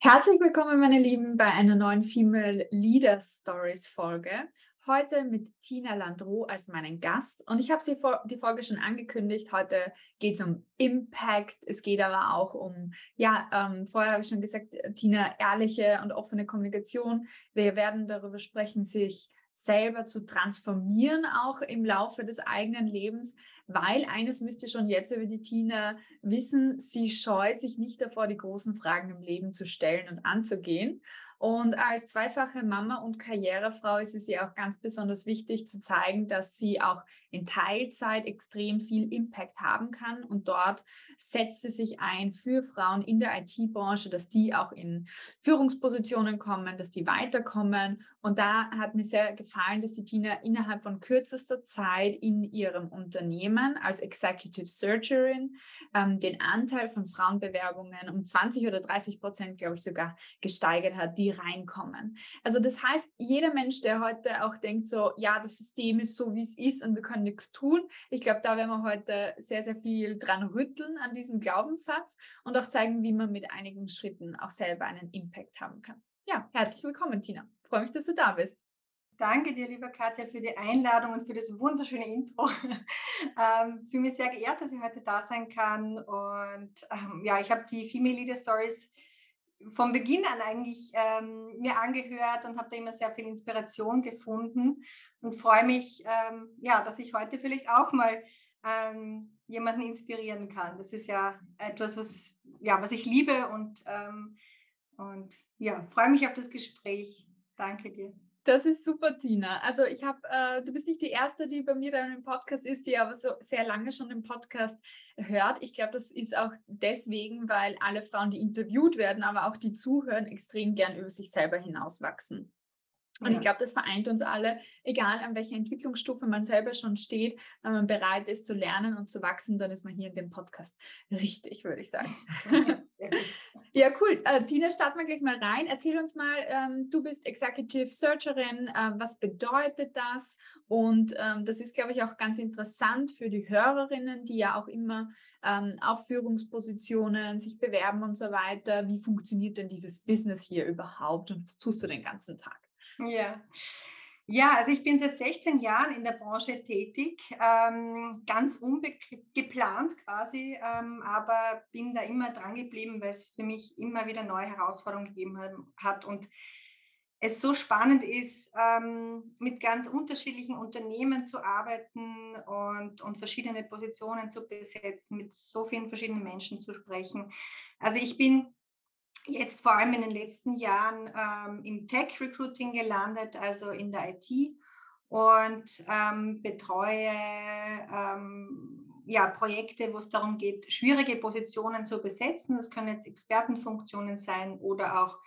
Herzlich willkommen, meine Lieben, bei einer neuen Female Leader Stories Folge. Heute mit Tina Landreau als meinen Gast. Und ich habe sie vor, die Folge schon angekündigt. Heute geht es um Impact. Es geht aber auch um, ja, ähm, vorher habe ich schon gesagt, Tina, ehrliche und offene Kommunikation. Wir werden darüber sprechen, sich selber zu transformieren, auch im Laufe des eigenen Lebens, weil eines müsst ihr schon jetzt über die Tina wissen, sie scheut sich nicht davor, die großen Fragen im Leben zu stellen und anzugehen. Und als zweifache Mama und Karrierefrau ist es ihr auch ganz besonders wichtig zu zeigen, dass sie auch in Teilzeit extrem viel Impact haben kann. Und dort setzt sie sich ein für Frauen in der IT-Branche, dass die auch in Führungspositionen kommen, dass die weiterkommen. Und da hat mir sehr gefallen, dass die Tina innerhalb von kürzester Zeit in ihrem Unternehmen als Executive Surgerin ähm, den Anteil von Frauenbewerbungen um 20 oder 30 Prozent, glaube ich, sogar gesteigert hat, die reinkommen. Also das heißt, jeder Mensch, der heute auch denkt, so, ja, das System ist so, wie es ist und wir können nichts tun. Ich glaube, da werden wir heute sehr, sehr viel dran rütteln an diesem Glaubenssatz und auch zeigen, wie man mit einigen Schritten auch selber einen Impact haben kann. Ja, herzlich willkommen, Tina. Freue mich, dass du da bist. Danke dir, liebe Katja, für die Einladung und für das wunderschöne Intro. ähm, fühle mich sehr geehrt, dass ich heute da sein kann. Und ähm, ja, ich habe die Female Leader Stories von Beginn an eigentlich ähm, mir angehört und habe da immer sehr viel Inspiration gefunden und freue mich, ähm, ja, dass ich heute vielleicht auch mal ähm, jemanden inspirieren kann. Das ist ja etwas, was, ja, was ich liebe und, ähm, und ja, freue mich auf das Gespräch. Danke dir. Das ist super, Tina. Also ich habe, äh, du bist nicht die erste, die bei mir dann im Podcast ist, die aber so sehr lange schon im Podcast hört. Ich glaube, das ist auch deswegen, weil alle Frauen, die interviewt werden, aber auch die zuhören, extrem gern über sich selber hinauswachsen. Und ja. ich glaube, das vereint uns alle, egal an welcher Entwicklungsstufe man selber schon steht, wenn man bereit ist zu lernen und zu wachsen, dann ist man hier in dem Podcast richtig, würde ich sagen. ja, cool. Äh, Tina, starten wir gleich mal rein. Erzähl uns mal, ähm, du bist Executive Searcherin. Äh, was bedeutet das? Und ähm, das ist, glaube ich, auch ganz interessant für die Hörerinnen, die ja auch immer ähm, auf Führungspositionen sich bewerben und so weiter. Wie funktioniert denn dieses Business hier überhaupt und was tust du den ganzen Tag? Ja. Ja, also ich bin seit 16 Jahren in der Branche tätig, ähm, ganz ungeplant quasi, ähm, aber bin da immer dran geblieben, weil es für mich immer wieder neue Herausforderungen gegeben hat und es so spannend ist, ähm, mit ganz unterschiedlichen Unternehmen zu arbeiten und, und verschiedene Positionen zu besetzen, mit so vielen verschiedenen Menschen zu sprechen. Also ich bin jetzt vor allem in den letzten Jahren ähm, im Tech-Recruiting gelandet, also in der IT und ähm, betreue ähm, ja, Projekte, wo es darum geht, schwierige Positionen zu besetzen. Das können jetzt Expertenfunktionen sein oder auch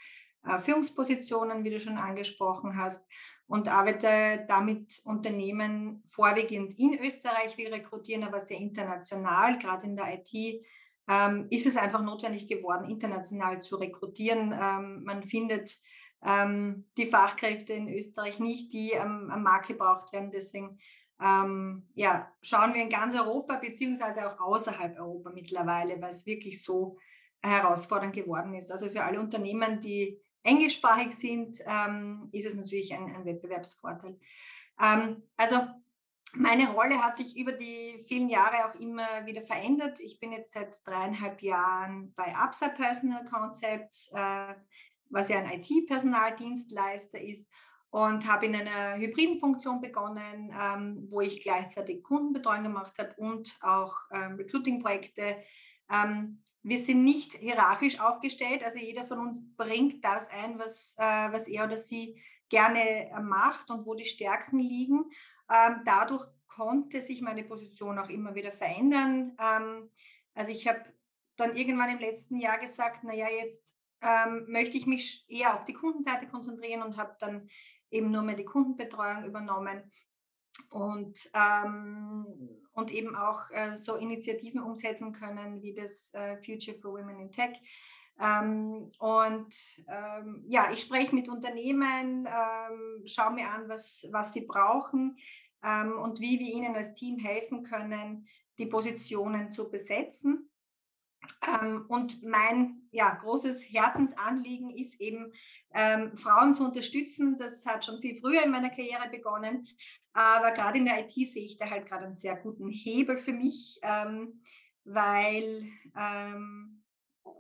äh, Führungspositionen, wie du schon angesprochen hast. Und arbeite damit Unternehmen vorwiegend in Österreich. Wir rekrutieren aber sehr international, gerade in der IT ähm, ist es einfach notwendig geworden, international zu rekrutieren. Ähm, man findet ähm, die Fachkräfte in Österreich nicht, die am, Markt gebraucht werden. Deswegen ähm, ja, schauen wir in ganz Europa, beziehungsweise auch außerhalb Europa mittlerweile, weil es wirklich so herausfordernd geworden ist. Also für alle Unternehmen, die englischsprachig sind, ähm, ist es natürlich ein, ein Wettbewerbsvorteil. Ähm, also meine Rolle hat sich über die vielen Jahre auch immer wieder verändert. Ich bin jetzt seit dreieinhalb Jahren bei APSA Personal Concepts, äh, was ja ein IT-Personaldienstleister ist und habe in einer hybriden Funktion begonnen, ähm, wo ich gleichzeitig Kundenbetreuung gemacht habe und auch ähm, Recruiting-Projekte. Ähm, wir sind nicht hierarchisch aufgestellt, also jeder von uns bringt das ein, was, äh, was er oder sie gerne macht und wo die Stärken liegen. Ähm, dadurch konnte sich meine Position auch immer wieder verändern. Ähm, also ich habe dann irgendwann im letzten Jahr gesagt, naja, jetzt ähm, möchte ich mich eher auf die Kundenseite konzentrieren und habe dann eben nur mehr die Kundenbetreuung übernommen und, ähm, und eben auch äh, so Initiativen umsetzen können wie das äh, Future for Women in Tech. Ähm, und ähm, ja, ich spreche mit Unternehmen, ähm, schaue mir an, was, was sie brauchen ähm, und wie wir ihnen als Team helfen können, die Positionen zu besetzen. Ähm, und mein ja, großes Herzensanliegen ist eben, ähm, Frauen zu unterstützen. Das hat schon viel früher in meiner Karriere begonnen. Aber gerade in der IT sehe ich da halt gerade einen sehr guten Hebel für mich, ähm, weil, ähm,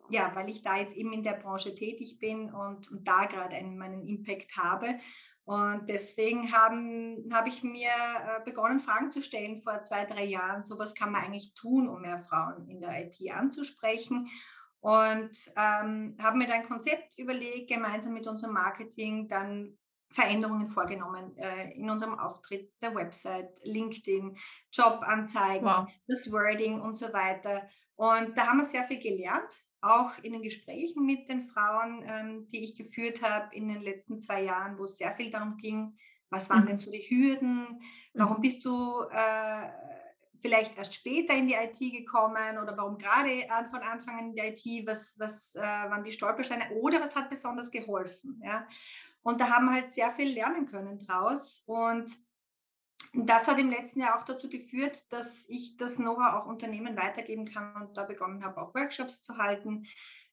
ja, weil ich da jetzt eben in der Branche tätig bin und, und da gerade einen, meinen Impact habe. Und deswegen habe hab ich mir äh, begonnen, Fragen zu stellen vor zwei, drei Jahren. So was kann man eigentlich tun, um mehr Frauen in der IT anzusprechen. Und ähm, habe mir dann ein Konzept überlegt, gemeinsam mit unserem Marketing, dann Veränderungen vorgenommen äh, in unserem Auftritt, der Website, LinkedIn, Jobanzeigen, wow. das Wording und so weiter. Und da haben wir sehr viel gelernt auch in den Gesprächen mit den Frauen, ähm, die ich geführt habe in den letzten zwei Jahren, wo es sehr viel darum ging, was waren mhm. denn so die Hürden, warum mhm. bist du äh, vielleicht erst später in die IT gekommen oder warum gerade von Anfang an in die IT, was, was äh, waren die Stolpersteine oder was hat besonders geholfen. Ja? Und da haben wir halt sehr viel lernen können draus und das hat im letzten Jahr auch dazu geführt, dass ich das Know-how auch Unternehmen weitergeben kann und da begonnen habe, auch Workshops zu halten.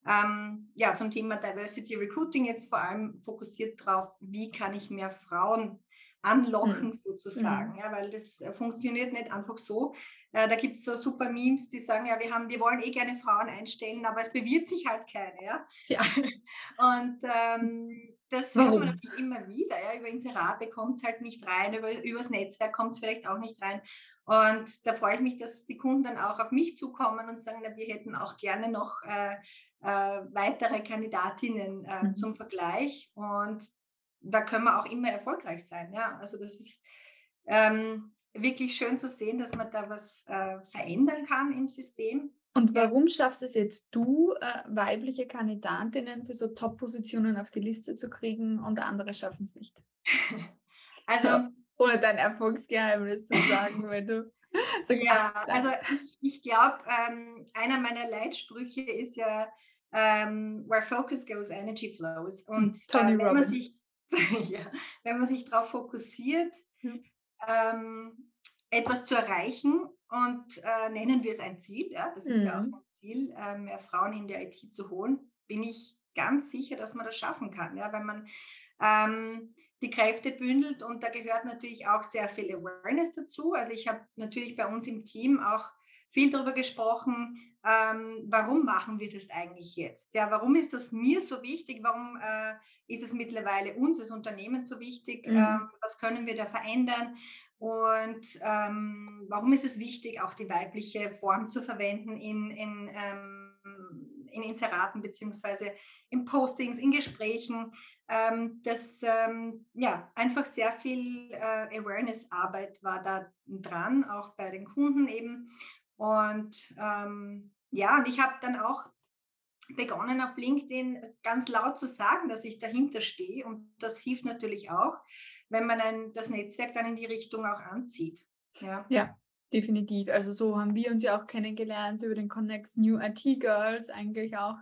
Ähm, ja, zum Thema Diversity Recruiting jetzt vor allem fokussiert darauf, wie kann ich mehr Frauen anlocken mhm. sozusagen, ja, weil das äh, funktioniert nicht einfach so. Äh, da gibt es so super Memes, die sagen, ja, wir haben, wir wollen eh gerne Frauen einstellen, aber es bewirbt sich halt keine, ja. ja. Und ähm, das Warum? hört man natürlich immer wieder. Ja. Über Inserate kommt es halt nicht rein, über, übers Netzwerk kommt es vielleicht auch nicht rein. Und da freue ich mich, dass die Kunden dann auch auf mich zukommen und sagen, na, wir hätten auch gerne noch äh, äh, weitere Kandidatinnen äh, mhm. zum Vergleich. Und da können wir auch immer erfolgreich sein. Ja. Also das ist ähm, wirklich schön zu sehen, dass man da was äh, verändern kann im System. Und warum schaffst es jetzt du, äh, weibliche Kandidatinnen für so Top-Positionen auf die Liste zu kriegen und andere schaffen es nicht? Also, so, ohne dein Erfolgsgeheimnis zu sagen, wenn du. So ja, also ich, ich glaube, ähm, einer meiner Leitsprüche ist ja, ähm, where focus goes, energy flows. Hm, und Tony äh, wenn, man sich, ja, wenn man sich darauf fokussiert, hm. ähm, etwas zu erreichen und äh, nennen wir es ein Ziel, ja, das ist mhm. ja auch mhm. ein Ziel, äh, mehr Frauen in der IT zu holen, bin ich ganz sicher, dass man das schaffen kann, ja, wenn man ähm, die Kräfte bündelt und da gehört natürlich auch sehr viel Awareness dazu. Also ich habe natürlich bei uns im Team auch viel darüber gesprochen, ähm, warum machen wir das eigentlich jetzt? Ja, warum ist das mir so wichtig? Warum äh, ist es mittlerweile uns als Unternehmen so wichtig? Mhm. Ähm, was können wir da verändern? Und ähm, warum ist es wichtig, auch die weibliche Form zu verwenden in, in, ähm, in Inseraten beziehungsweise in Postings, in Gesprächen? Ähm, das ähm, ja einfach sehr viel äh, Awareness-Arbeit war da dran, auch bei den Kunden eben. Und ähm, ja, und ich habe dann auch begonnen auf LinkedIn ganz laut zu sagen, dass ich dahinter stehe. Und das hilft natürlich auch, wenn man ein, das Netzwerk dann in die Richtung auch anzieht. Ja. ja, definitiv. Also so haben wir uns ja auch kennengelernt über den Connects New IT Girls eigentlich auch,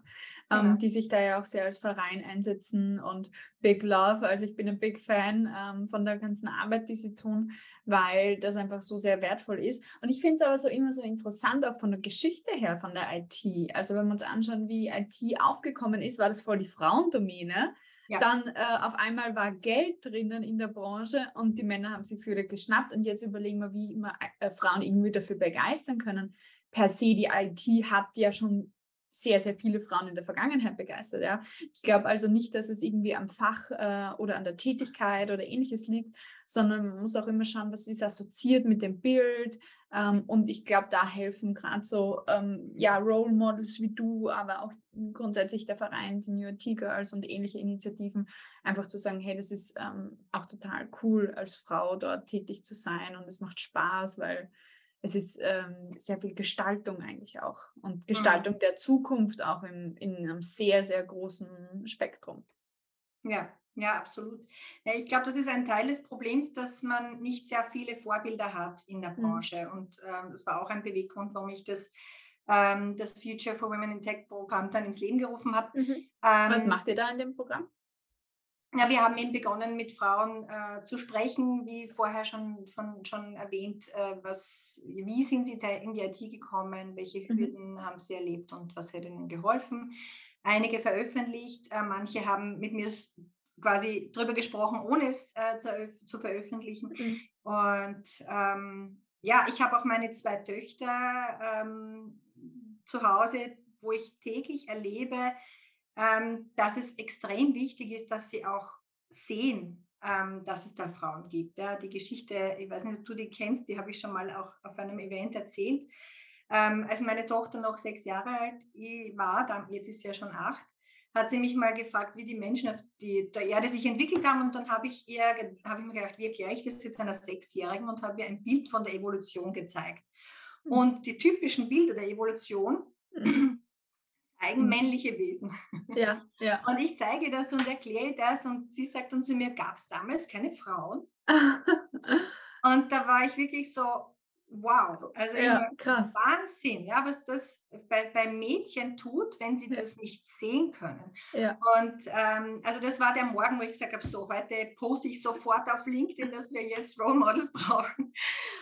ähm, ja. die sich da ja auch sehr als Verein einsetzen und Big Love. Also ich bin ein Big Fan ähm, von der ganzen Arbeit, die sie tun, weil das einfach so sehr wertvoll ist. Und ich finde es aber so immer so interessant, auch von der Geschichte her von der IT. Also wenn wir uns anschauen, wie IT aufgekommen ist, war das voll die Frauendomäne. Ja. Dann äh, auf einmal war Geld drinnen in der Branche und die Männer haben sich wieder geschnappt und jetzt überlegen wir, wie wir äh, Frauen irgendwie dafür begeistern können. Per se, die IT hat ja schon sehr, sehr viele Frauen in der Vergangenheit begeistert. Ja. Ich glaube also nicht, dass es irgendwie am Fach äh, oder an der Tätigkeit oder ähnliches liegt, sondern man muss auch immer schauen, was ist assoziiert mit dem Bild. Ähm, und ich glaube, da helfen gerade so ähm, ja, Role Models wie du, aber auch grundsätzlich der Verein, die New Tea Girls und ähnliche Initiativen, einfach zu sagen, hey, das ist ähm, auch total cool, als Frau dort tätig zu sein und es macht Spaß, weil es ist ähm, sehr viel Gestaltung eigentlich auch und mhm. Gestaltung mhm. der Zukunft auch im, in einem sehr, sehr großen Spektrum. Ja, ja, absolut. Ja, ich glaube, das ist ein Teil des Problems, dass man nicht sehr viele Vorbilder hat in der mhm. Branche. Mhm. Und ähm, das war auch ein Beweggrund, warum ich das, ähm, das Future for Women in Tech Programm dann ins Leben gerufen habe. Mhm. Was ähm macht ihr da in dem Programm? Ja, wir haben eben begonnen, mit Frauen äh, zu sprechen, wie vorher schon, von, schon erwähnt, äh, was, wie sind sie da in die IT gekommen, welche mhm. Hürden mhm. haben sie erlebt und was hat ihnen geholfen. Einige veröffentlicht, äh, manche haben mit mir quasi drüber gesprochen, ohne es äh, zu, zu, veröffentlichen. Mhm. Und ähm, ja, ich habe auch meine zwei Töchter ähm, zu Hause, wo ich täglich erlebe, ähm, dass es extrem wichtig ist, dass sie auch sehen, ähm, dass es da Frauen gibt. Ja, die Geschichte, ich weiß nicht, ob du die kennst, die habe ich schon mal auch auf einem Event erzählt. Ähm, als meine Tochter noch sechs Jahre alt war, dann, jetzt ist sie ja schon acht, hat sie mich mal gefragt, wie die Menschen auf die, der Erde sich entwickelt haben. Und dann habe ich, ihr, habe ich mir gedacht, wie erkläre ich das jetzt einer Sechsjährigen und habe ihr ein Bild von der Evolution gezeigt. Hm. Und die typischen Bilder der Evolution eigenmännliche mhm. Wesen. Ja, ja. Und ich zeige das und erkläre das und sie sagt dann zu mir, gab es damals keine Frauen? und da war ich wirklich so, wow, also ja, krass. Wahnsinn, ja, was das bei, bei Mädchen tut, wenn sie ja. das nicht sehen können. Ja. Und ähm, also das war der Morgen, wo ich gesagt habe, so heute poste ich sofort auf LinkedIn, dass wir jetzt Role Models brauchen.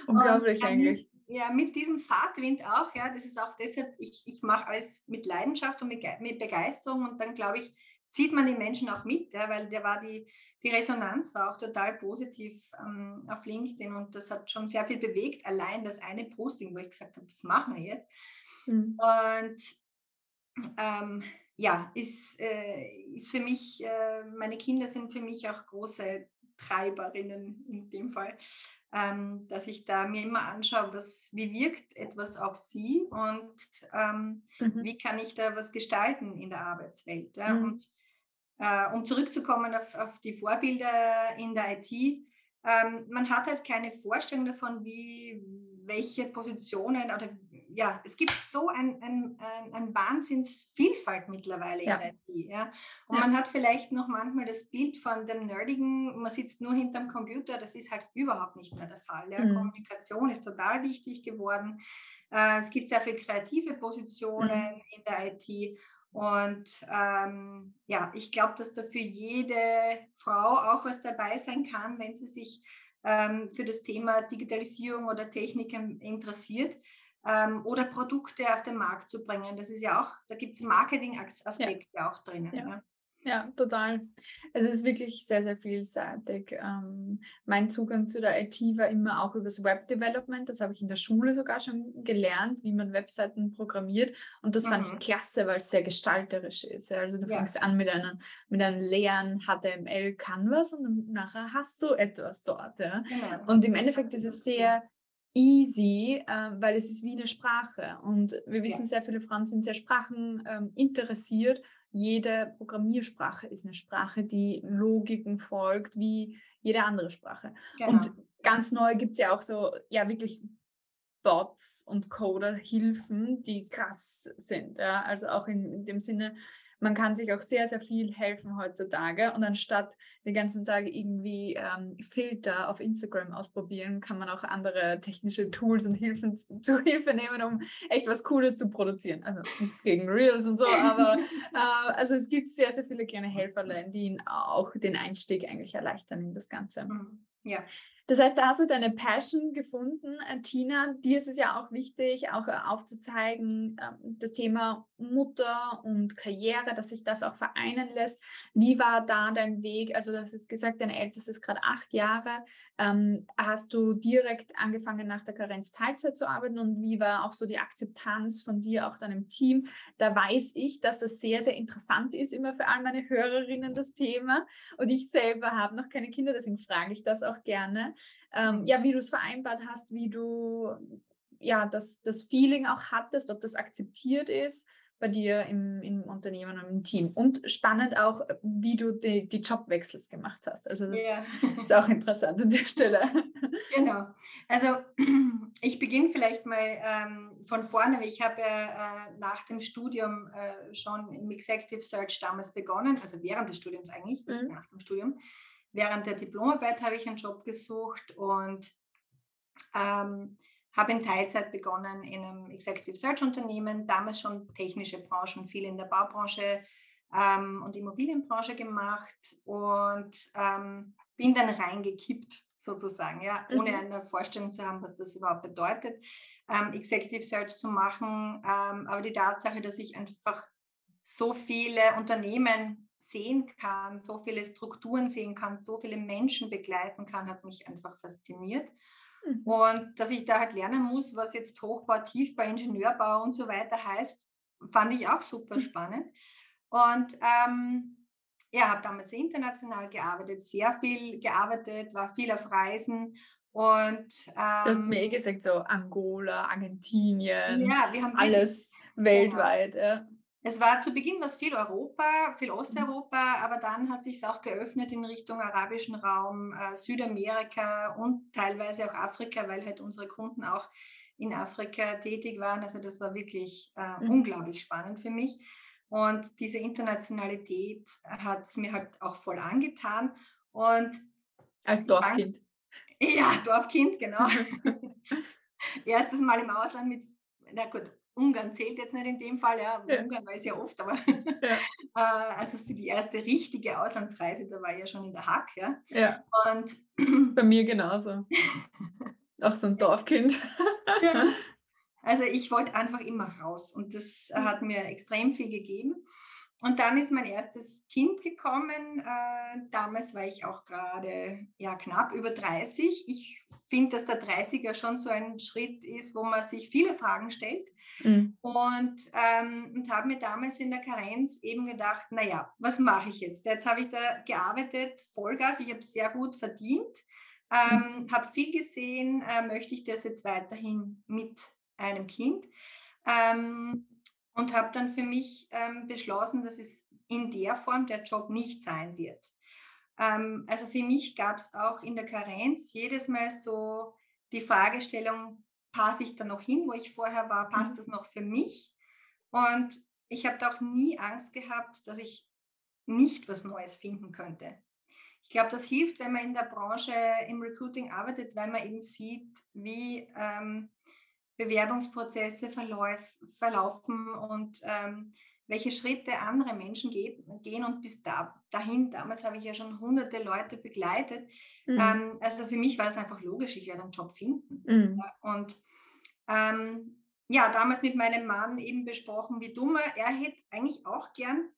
Unglaublich und, eigentlich ja, mit diesem Fahrtwind auch, ja, das ist auch deshalb, ich, ich mache alles mit Leidenschaft und mit, mit Begeisterung und dann glaube ich, zieht man die Menschen auch mit, ja, weil der war die, die Resonanz war auch total positiv ähm, auf LinkedIn und das hat schon sehr viel bewegt, allein das eine Posting, wo ich gesagt habe, das machen wir jetzt. Mhm. Und ähm, ja, ist, äh, ist für mich, äh, meine Kinder sind für mich auch große Treiberinnen in dem Fall, ähm, dass ich da mir immer anschaue, was, wie wirkt etwas auf sie und ähm, mhm. wie kann ich da was gestalten in der Arbeitswelt. Ja? Mhm. Und äh, um zurückzukommen auf, auf, die Vorbilder in der IT, ähm, man hat halt keine Vorstellung davon, wie welche Positionen oder ja, es gibt so ein, ein, ein, Wahnsinnsvielfalt mittlerweile ja. in der IT. Ja? Und ja. man hat vielleicht noch manchmal das Bild von dem Nerdigen, man sitzt nur hinterm Computer, das ist halt überhaupt nicht mehr der Fall. Ja? Mhm. Kommunikation ist total wichtig geworden. Äh, es gibt sehr viele kreative Positionen mhm. in der IT. Und ähm, ja, ich glaube, dass da für jede Frau auch was dabei sein kann, wenn sie sich ähm, für das Thema Digitalisierung oder Technik interessiert ähm, oder Produkte auf den Markt zu bringen. Das ist ja auch, da gibt es Marketing-Aspekte ja. auch drinnen. Ja. ja. Ja, total. Es ist wirklich sehr, sehr vielseitig. Ähm, mein Zugang zu der IT war immer auch über das Web Development. Das habe ich in der Schule sogar schon gelernt, wie man Webseiten programmiert. Und das mhm. fand ich mhm. klasse, weil es sehr gestalterisch ist. Also du fängst an mit einem, mit einem leeren HTML Canvas und nachher hast du etwas dort. Genau. Und im Endeffekt ist es sehr easy, äh, weil es ist wie eine Sprache. Und wir wissen, ja. sehr viele Frauen sind sehr Sprachen ähm, interessiert jede Programmiersprache ist eine Sprache, die Logiken folgt, wie jede andere Sprache. Genau. Und ganz neu gibt es ja auch so, ja, wirklich Bots und Coder-Hilfen, die krass sind. Ja? Also auch in, in dem Sinne, man kann sich auch sehr, sehr viel helfen heutzutage. Und anstatt den ganzen Tag irgendwie ähm, Filter auf Instagram ausprobieren, kann man auch andere technische Tools und Hilfen zu Hilfe nehmen, um echt was Cooles zu produzieren. Also nichts gegen Reels und so, aber äh, also es gibt sehr, sehr viele kleine Helferlein, die ihn auch den Einstieg eigentlich erleichtern in das Ganze. Mhm. Ja. Das heißt, da hast du deine Passion gefunden, äh, Tina. Dir ist es ja auch wichtig, auch äh, aufzuzeigen, ähm, das Thema Mutter und Karriere, dass sich das auch vereinen lässt. Wie war da dein Weg? Also, du hast gesagt, deine Älteste ist gerade acht Jahre. Ähm, hast du direkt angefangen, nach der Karenz Teilzeit zu arbeiten? Und wie war auch so die Akzeptanz von dir, auch deinem Team? Da weiß ich, dass das sehr, sehr interessant ist, immer für all meine Hörerinnen das Thema. Und ich selber habe noch keine Kinder, deswegen frage ich das auch gerne ähm, ja, wie du es vereinbart hast, wie du ja das, das Feeling auch hattest, ob das akzeptiert ist bei dir im, im Unternehmen und im Team. Und spannend auch, wie du die, die Jobwechsels gemacht hast. Also das ja. ist auch interessant an der Stelle. Genau. Also ich beginne vielleicht mal ähm, von vorne. Ich habe äh, nach dem Studium äh, schon im Executive Search damals begonnen, also während des Studiums eigentlich, mhm. nach dem Studium während der Diplomarbeit habe ich einen Job gesucht und ähm, habe in Teilzeit begonnen in einem Executive Search Unternehmen, damals schon technische Branchen, viel in der Baubranche ähm, und Immobilienbranche gemacht und ähm, bin dann reingekippt sozusagen, ja, ohne mhm. eine Vorstellung zu haben, was das überhaupt bedeutet, ähm, Executive Search zu machen. Ähm, aber die Tatsache, dass ich einfach so viele Unternehmen sehen kann, so viele Strukturen sehen kann, so viele Menschen begleiten kann, hat mich einfach fasziniert. Mhm. Und dass ich da halt lernen muss, was jetzt Hochbau, Tiefbau, Ingenieurbau und so weiter heißt, fand ich auch super mhm. spannend. Und ähm, ja, habe damals sehr international gearbeitet, sehr viel gearbeitet, war viel auf Reisen und ähm, du hast mir eh gesagt, so Angola, Argentinien, ja, wir haben alles weltweit. Ja. Es war zu Beginn was viel Europa, viel mhm. Osteuropa, aber dann hat sich es auch geöffnet in Richtung arabischen Raum, äh, Südamerika und teilweise auch Afrika, weil halt unsere Kunden auch in Afrika tätig waren. Also das war wirklich äh, mhm. unglaublich spannend für mich. Und diese Internationalität hat es mir halt auch voll angetan. Und als Dorfkind. Ja, Dorfkind, genau. Erstes Mal im Ausland mit, na gut, Ungarn zählt jetzt nicht in dem Fall, ja, ja. Ungarn weiß ja oft, aber ja. Äh, also die erste richtige Auslandsreise, da war ich ja schon in der Hack, ja. ja. Und bei mir genauso. Auch so ein Dorfkind. ja. Also ich wollte einfach immer raus und das mhm. hat mir extrem viel gegeben. Und dann ist mein erstes Kind gekommen. Äh, damals war ich auch gerade ja, knapp über 30. Ich finde, dass der 30er schon so ein Schritt ist, wo man sich viele Fragen stellt. Mhm. Und, ähm, und habe mir damals in der Karenz eben gedacht, naja, was mache ich jetzt? Jetzt habe ich da gearbeitet, Vollgas, ich habe sehr gut verdient, ähm, mhm. habe viel gesehen, äh, möchte ich das jetzt weiterhin mit einem Kind? Ähm, und habe dann für mich ähm, beschlossen, dass es in der Form der Job nicht sein wird. Ähm, also für mich gab es auch in der Karenz jedes Mal so die Fragestellung, passe ich da noch hin, wo ich vorher war, passt mhm. das noch für mich? Und ich habe da auch nie Angst gehabt, dass ich nicht was Neues finden könnte. Ich glaube, das hilft, wenn man in der Branche im Recruiting arbeitet, weil man eben sieht, wie ähm, Bewerbungsprozesse verlauf, verlaufen und ähm, welche Schritte andere Menschen gehen und bis da, dahin, damals habe ich ja schon hunderte Leute begleitet. Mhm. Ähm, also für mich war es einfach logisch, ich werde einen Job finden. Mhm. Und ähm, ja, damals mit meinem Mann eben besprochen, wie dummer, er hätte eigentlich auch gern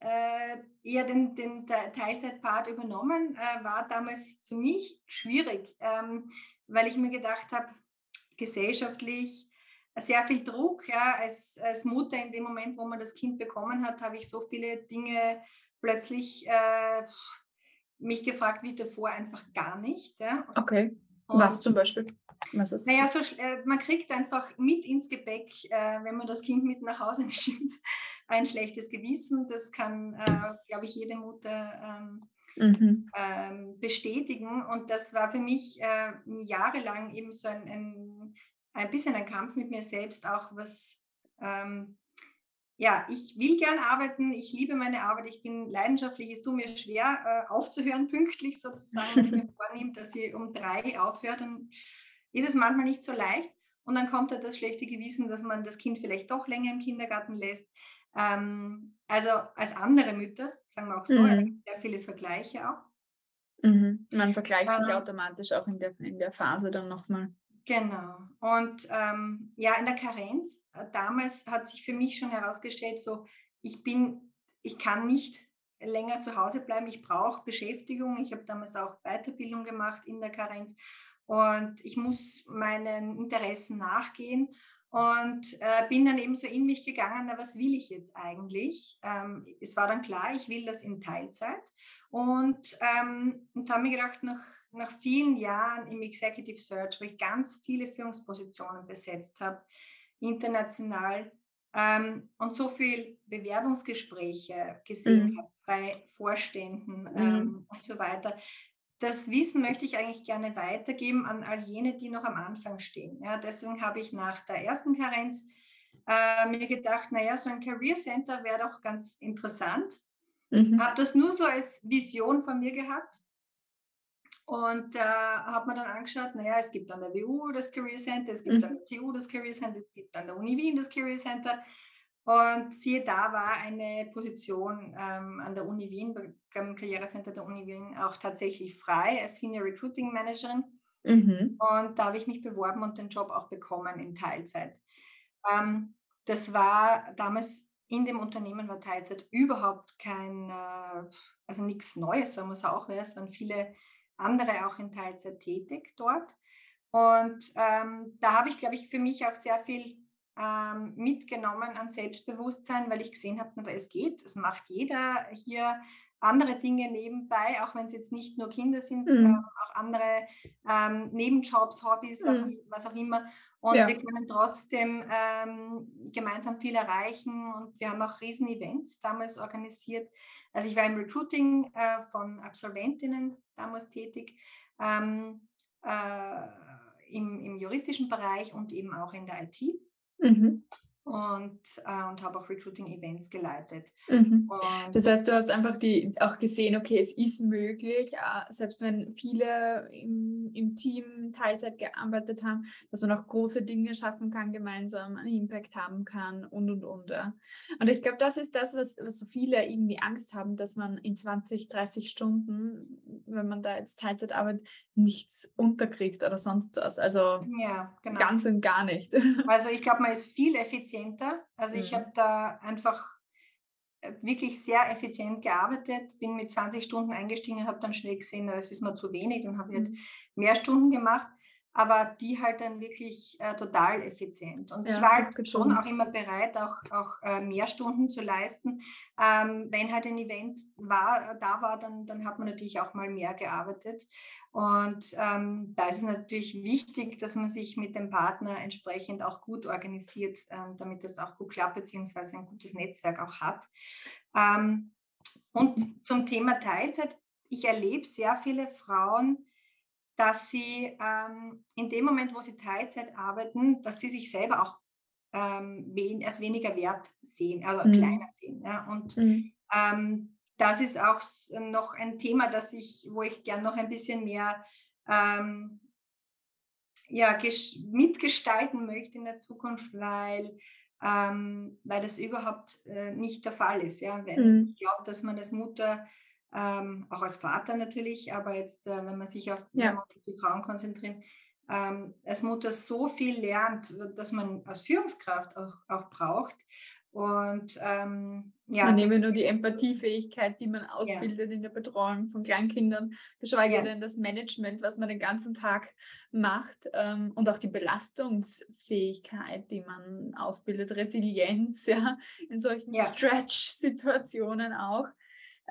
äh, eher den, den Teilzeitpart übernommen, äh, war damals für mich schwierig, ähm, weil ich mir gedacht habe, gesellschaftlich sehr viel Druck. Ja, als, als Mutter in dem Moment, wo man das Kind bekommen hat, habe ich so viele Dinge plötzlich äh, mich gefragt wie davor einfach gar nicht. Ja. Okay. Und, Was zum Beispiel? Was ist naja, so, äh, man kriegt einfach mit ins Gepäck, äh, wenn man das Kind mit nach Hause nimmt, ein schlechtes Gewissen. Das kann, äh, glaube ich, jede Mutter ähm, mhm. ähm, bestätigen. Und das war für mich äh, jahrelang eben so ein, ein, ein bisschen ein Kampf mit mir selbst, auch was, ähm, ja, ich will gern arbeiten, ich liebe meine Arbeit, ich bin leidenschaftlich, es tut mir schwer äh, aufzuhören, pünktlich sozusagen, wenn ich mir vornehme, dass sie um drei aufhört, dann ist es manchmal nicht so leicht. Und dann kommt halt das schlechte Gewissen, dass man das Kind vielleicht doch länger im Kindergarten lässt. Ähm, also als andere Mütter, sagen wir auch so, mhm. sehr viele Vergleiche auch. Mhm. Man vergleicht ähm, sich automatisch auch in der, in der Phase dann nochmal. Genau. Und ähm, ja, in der Karenz, äh, damals hat sich für mich schon herausgestellt, so, ich bin, ich kann nicht länger zu Hause bleiben, ich brauche Beschäftigung. Ich habe damals auch Weiterbildung gemacht in der Karenz und ich muss meinen Interessen nachgehen und äh, bin dann eben so in mich gegangen, na, was will ich jetzt eigentlich? Ähm, es war dann klar, ich will das in Teilzeit. Und, ähm, und habe mir gedacht, nach, nach vielen Jahren im Executive Search, wo ich ganz viele Führungspositionen besetzt habe, international, ähm, und so viele Bewerbungsgespräche gesehen mhm. habe bei Vorständen mhm. Ähm, und so weiter, das Wissen möchte ich eigentlich gerne weitergeben an all jene, die noch am Anfang stehen. Ja, deswegen habe ich nach der ersten Karenz äh, mir gedacht, naja, so ein Career Center wäre doch ganz interessant. Mhm. Habe das nur so als Vision von mir gehabt und äh, habe mir dann angeschaut, naja, es gibt an der WU das Career Center, es gibt mhm. an der TU das Career Center, es gibt an der Uni Wien das Career Center. Und siehe da war eine Position ähm, an der Uni Wien, beim Karrierecenter der Uni Wien auch tatsächlich frei als Senior Recruiting Managerin. Mhm. Und da habe ich mich beworben und den Job auch bekommen in Teilzeit. Ähm, das war damals in dem Unternehmen war Teilzeit überhaupt kein, äh, also nichts Neues, sagen wir es auch. Es waren viele andere auch in Teilzeit tätig dort. Und ähm, da habe ich, glaube ich, für mich auch sehr viel ähm, mitgenommen an Selbstbewusstsein, weil ich gesehen habe, es geht, es macht jeder hier andere Dinge nebenbei, auch wenn es jetzt nicht nur Kinder sind, mhm. äh, auch andere ähm, Nebenjobs, Hobbys, mhm. was auch immer. Und ja. wir können trotzdem ähm, gemeinsam viel erreichen und wir haben auch Riesen-Events damals organisiert. Also ich war im Recruiting äh, von Absolventinnen damals tätig, ähm, äh, im, im juristischen Bereich und eben auch in der IT. Mhm und, äh, und habe auch Recruiting-Events geleitet. Mhm. das heißt, du hast einfach die, auch gesehen, okay, es ist möglich, äh, selbst wenn viele im, im Team Teilzeit gearbeitet haben, dass man auch große Dinge schaffen kann, gemeinsam einen Impact haben kann und und und. Ja. Und ich glaube, das ist das, was, was so viele irgendwie Angst haben, dass man in 20, 30 Stunden, wenn man da jetzt Teilzeit arbeitet, nichts unterkriegt oder sonst was. Also ja, genau. ganz und gar nicht. Also ich glaube, man ist viel effizienter. Also mhm. ich habe da einfach äh, wirklich sehr effizient gearbeitet, bin mit 20 Stunden eingestiegen, habe dann schnell gesehen, das ist mir zu wenig, dann habe ich halt mhm. mehr Stunden gemacht aber die halt dann wirklich äh, total effizient. Und ja, ich war halt schon auch immer bereit, auch, auch äh, mehr Stunden zu leisten. Ähm, wenn halt ein Event war, da war, dann, dann hat man natürlich auch mal mehr gearbeitet. Und ähm, da ist es natürlich wichtig, dass man sich mit dem Partner entsprechend auch gut organisiert, ähm, damit das auch gut klappt, beziehungsweise ein gutes Netzwerk auch hat. Ähm, und zum Thema Teilzeit, ich erlebe sehr viele Frauen, dass sie ähm, in dem Moment, wo sie Teilzeit arbeiten, dass sie sich selber auch ähm, wen, als weniger wert sehen, also mhm. kleiner sehen. Ja? Und mhm. ähm, das ist auch noch ein Thema, das ich, wo ich gern noch ein bisschen mehr ähm, ja, mitgestalten möchte in der Zukunft, weil, ähm, weil das überhaupt äh, nicht der Fall ist. Ja? Weil mhm. ich glaube, dass man als Mutter ähm, auch als Vater natürlich, aber jetzt, äh, wenn man sich auf, ja. die Frauen konzentriert, ähm, als Mutter so viel lernt, dass man als Führungskraft auch, auch braucht. Und ähm, ja. Man nehme nur die Empathiefähigkeit, die man ausbildet ja. in der Betreuung von Kleinkindern, geschweige ja. denn das Management, was man den ganzen Tag macht ähm, und auch die Belastungsfähigkeit, die man ausbildet, Resilienz, ja, in solchen ja. Stretch-Situationen auch.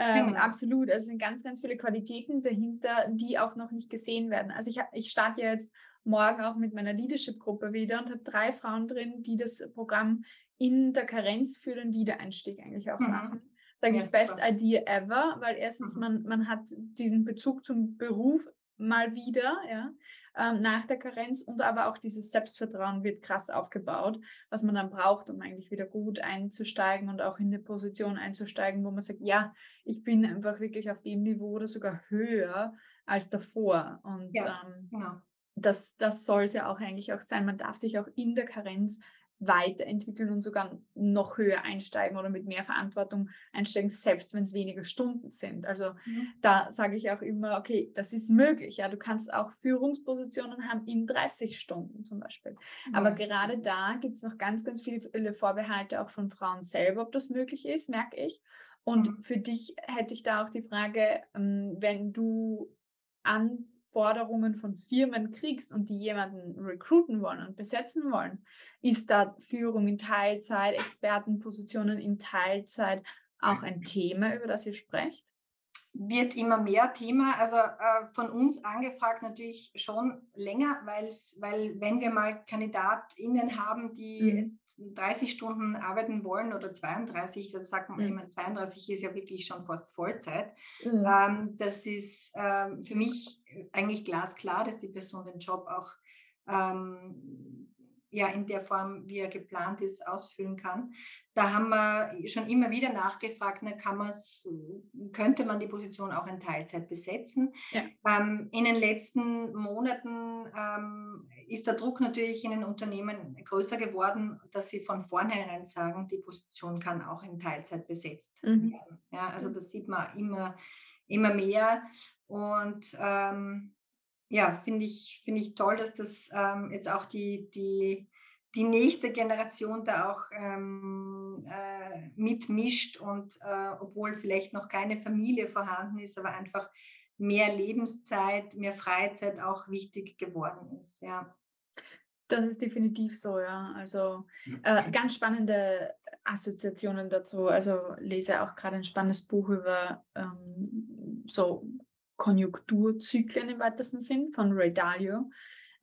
Ähm, genau. Absolut. Also es sind ganz, ganz viele Qualitäten dahinter, die auch noch nicht gesehen werden. Also ich, ich starte jetzt morgen auch mit meiner Leadership-Gruppe wieder und habe drei Frauen drin, die das Programm in der Karenz für den Wiedereinstieg eigentlich auch mhm. machen. Sage ja, ich Best super. Idea ever, weil erstens mhm. man, man hat diesen Bezug zum Beruf mal wieder, ja, ähm, nach der Karenz und aber auch dieses Selbstvertrauen wird krass aufgebaut, was man dann braucht, um eigentlich wieder gut einzusteigen und auch in eine Position einzusteigen, wo man sagt, ja, ich bin einfach wirklich auf dem Niveau oder sogar höher als davor. Und ja, ähm, genau. das, das soll es ja auch eigentlich auch sein. Man darf sich auch in der Karenz weiterentwickeln und sogar noch höher einsteigen oder mit mehr Verantwortung einsteigen, selbst wenn es weniger Stunden sind. Also mhm. da sage ich auch immer, okay, das ist möglich. Ja, du kannst auch Führungspositionen haben in 30 Stunden zum Beispiel. Mhm. Aber gerade da gibt es noch ganz, ganz viele Vorbehalte auch von Frauen selber, ob das möglich ist, merke ich. Und mhm. für dich hätte ich da auch die Frage, ähm, wenn du anfängst, Forderungen von Firmen kriegst und die jemanden recruiten wollen und besetzen wollen, ist da Führung in Teilzeit, Expertenpositionen in Teilzeit auch ein Thema, über das ihr sprecht? wird immer mehr Thema. Also äh, von uns angefragt natürlich schon länger, weil wenn wir mal KandidatInnen haben, die mhm. 30 Stunden arbeiten wollen oder 32, also sagt man mhm. immer, 32 ist ja wirklich schon fast Vollzeit. Mhm. Ähm, das ist ähm, für mich eigentlich glasklar, dass die Person den Job auch ähm, ja in der Form, wie er geplant ist, ausfüllen kann. Da haben wir schon immer wieder nachgefragt, na, kann könnte man die Position auch in Teilzeit besetzen. Ja. Ähm, in den letzten Monaten ähm, ist der Druck natürlich in den Unternehmen größer geworden, dass sie von vornherein sagen, die Position kann auch in Teilzeit besetzt mhm. werden. Ja, also das sieht man immer, immer mehr. Und ähm, ja, finde ich, find ich toll, dass das ähm, jetzt auch die, die, die nächste Generation da auch ähm, äh, mitmischt und äh, obwohl vielleicht noch keine Familie vorhanden ist, aber einfach mehr Lebenszeit, mehr Freizeit auch wichtig geworden ist. Ja. Das ist definitiv so, ja. Also äh, ganz spannende Assoziationen dazu. Also lese auch gerade ein spannendes Buch über ähm, so Konjunkturzyklen im weitesten Sinn von Ray Dalio.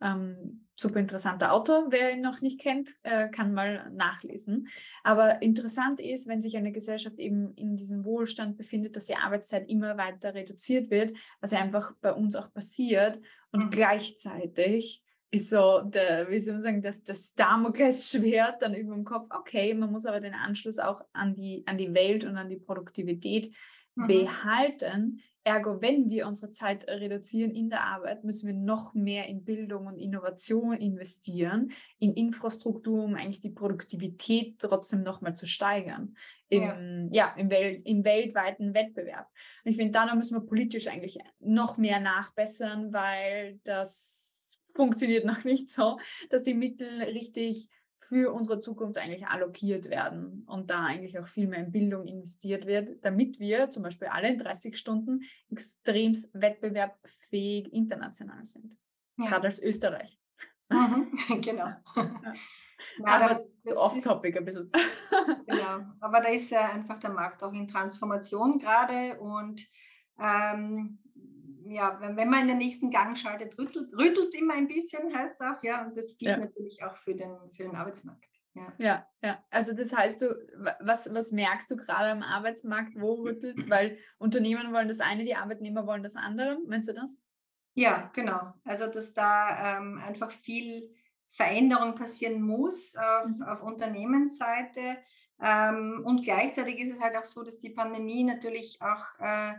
Ähm, super interessanter Autor. Wer ihn noch nicht kennt, äh, kann mal nachlesen. Aber interessant ist, wenn sich eine Gesellschaft eben in diesem Wohlstand befindet, dass die Arbeitszeit immer weiter reduziert wird, was ja einfach bei uns auch passiert. Und mhm. gleichzeitig ist so, der, wie soll man sagen, das, das Damoklesschwert dann über dem Kopf, okay, man muss aber den Anschluss auch an die, an die Welt und an die Produktivität mhm. behalten. Ergo, wenn wir unsere Zeit reduzieren in der Arbeit, müssen wir noch mehr in Bildung und Innovation investieren, in Infrastruktur, um eigentlich die Produktivität trotzdem nochmal zu steigern im, ja. ja im, Wel im weltweiten Wettbewerb. Und ich finde, da müssen wir politisch eigentlich noch mehr nachbessern, weil das funktioniert noch nicht so, dass die Mittel richtig für unsere Zukunft eigentlich allokiert werden und da eigentlich auch viel mehr in Bildung investiert wird, damit wir zum Beispiel alle in 30 Stunden extrem wettbewerbsfähig international sind. Ja. Gerade als Österreich. Mhm, genau. Ja. aber so off-topic ein bisschen. genau, aber da ist ja einfach der Markt auch in Transformation gerade und ähm, ja, wenn, man in den nächsten Gang schaltet, rüttelt es immer ein bisschen, heißt auch, ja, und das gilt ja. natürlich auch für den, für den Arbeitsmarkt. Ja. ja, ja. Also das heißt, du, was, was merkst du gerade am Arbeitsmarkt, wo rüttelt es? Weil Unternehmen wollen das eine, die Arbeitnehmer wollen das andere. Meinst du das? Ja, genau. Also dass da ähm, einfach viel Veränderung passieren muss auf, mhm. auf Unternehmensseite. Ähm, und gleichzeitig ist es halt auch so, dass die Pandemie natürlich auch äh,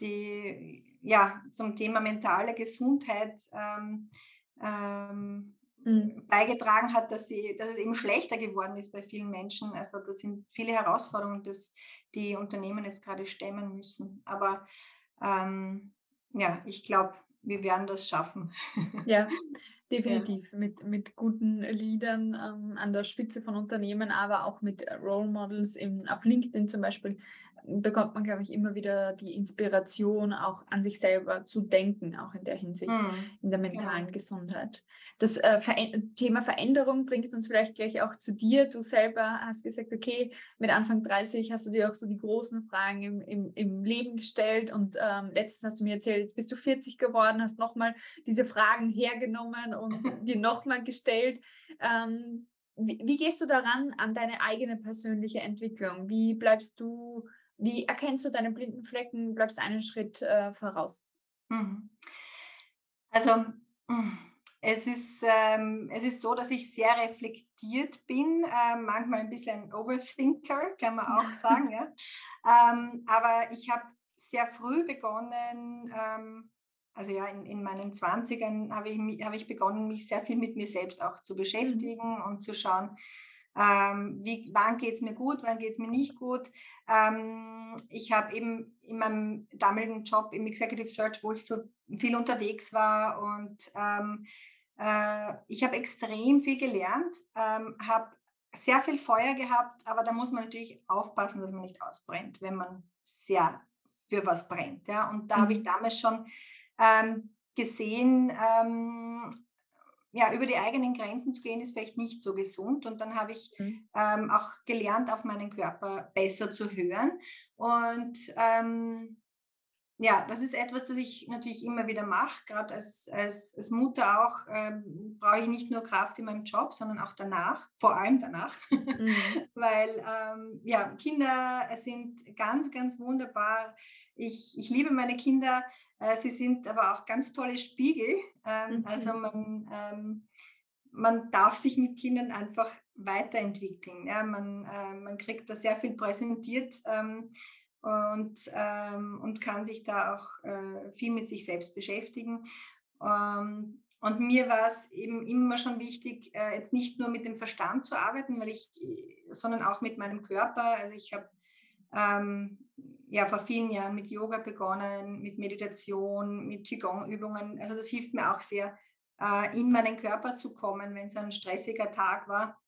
die ja, zum Thema mentale Gesundheit ähm, ähm, mhm. beigetragen hat, dass, sie, dass es eben schlechter geworden ist bei vielen Menschen. Also das sind viele Herausforderungen, dass die Unternehmen jetzt gerade stemmen müssen. Aber ähm, ja, ich glaube, wir werden das schaffen. Ja, definitiv. Ja. Mit, mit guten Leadern ähm, an der Spitze von Unternehmen, aber auch mit Role Models im, auf LinkedIn zum Beispiel bekommt man, glaube ich, immer wieder die Inspiration, auch an sich selber zu denken, auch in der Hinsicht, hm. in der mentalen ja. Gesundheit. Das äh, Ver Thema Veränderung bringt uns vielleicht gleich auch zu dir. Du selber hast gesagt, okay, mit Anfang 30 hast du dir auch so die großen Fragen im, im, im Leben gestellt und ähm, letztens hast du mir erzählt, jetzt bist du 40 geworden, hast nochmal diese Fragen hergenommen und dir nochmal gestellt. Ähm, wie, wie, gehst du daran an deine eigene persönliche Entwicklung? Wie bleibst du wie erkennst du deine blinden Flecken, bleibst einen Schritt äh, voraus? Mhm. Also mm, es ist, ähm, es ist so, dass ich sehr reflektiert bin, äh, manchmal ein bisschen ein Overthinker, kann man auch sagen. ja. Ähm, aber ich habe sehr früh begonnen, ähm, also ja, in, in meinen 20ern habe ich, hab ich begonnen, mich sehr viel mit mir selbst auch zu mhm. beschäftigen und zu schauen, ähm, wie, wann geht es mir gut, wann geht es mir nicht gut. Ähm, ich habe eben in meinem damaligen Job im Executive Search, wo ich so viel unterwegs war und ähm, äh, ich habe extrem viel gelernt, ähm, habe sehr viel Feuer gehabt, aber da muss man natürlich aufpassen, dass man nicht ausbrennt, wenn man sehr für was brennt. Ja? Und da habe ich mhm. damals schon ähm, gesehen, ähm, ja, über die eigenen Grenzen zu gehen, ist vielleicht nicht so gesund. Und dann habe ich mhm. ähm, auch gelernt, auf meinen Körper besser zu hören. Und ähm, ja, das ist etwas, das ich natürlich immer wieder mache. Gerade als, als, als Mutter auch ähm, brauche ich nicht nur Kraft in meinem Job, sondern auch danach, vor allem danach. Mhm. Weil ähm, ja, Kinder sind ganz, ganz wunderbar ich, ich liebe meine Kinder. Äh, sie sind aber auch ganz tolle Spiegel. Ähm, mhm. Also man, ähm, man darf sich mit Kindern einfach weiterentwickeln. Ja, man, äh, man kriegt da sehr viel präsentiert ähm, und, ähm, und kann sich da auch äh, viel mit sich selbst beschäftigen. Ähm, und mir war es eben immer schon wichtig, äh, jetzt nicht nur mit dem Verstand zu arbeiten, weil ich, sondern auch mit meinem Körper. Also ich habe ähm, ja vor vielen Jahren mit Yoga begonnen, mit Meditation, mit Qigong-Übungen. Also das hilft mir auch sehr, äh, in meinen Körper zu kommen, wenn es ein stressiger Tag war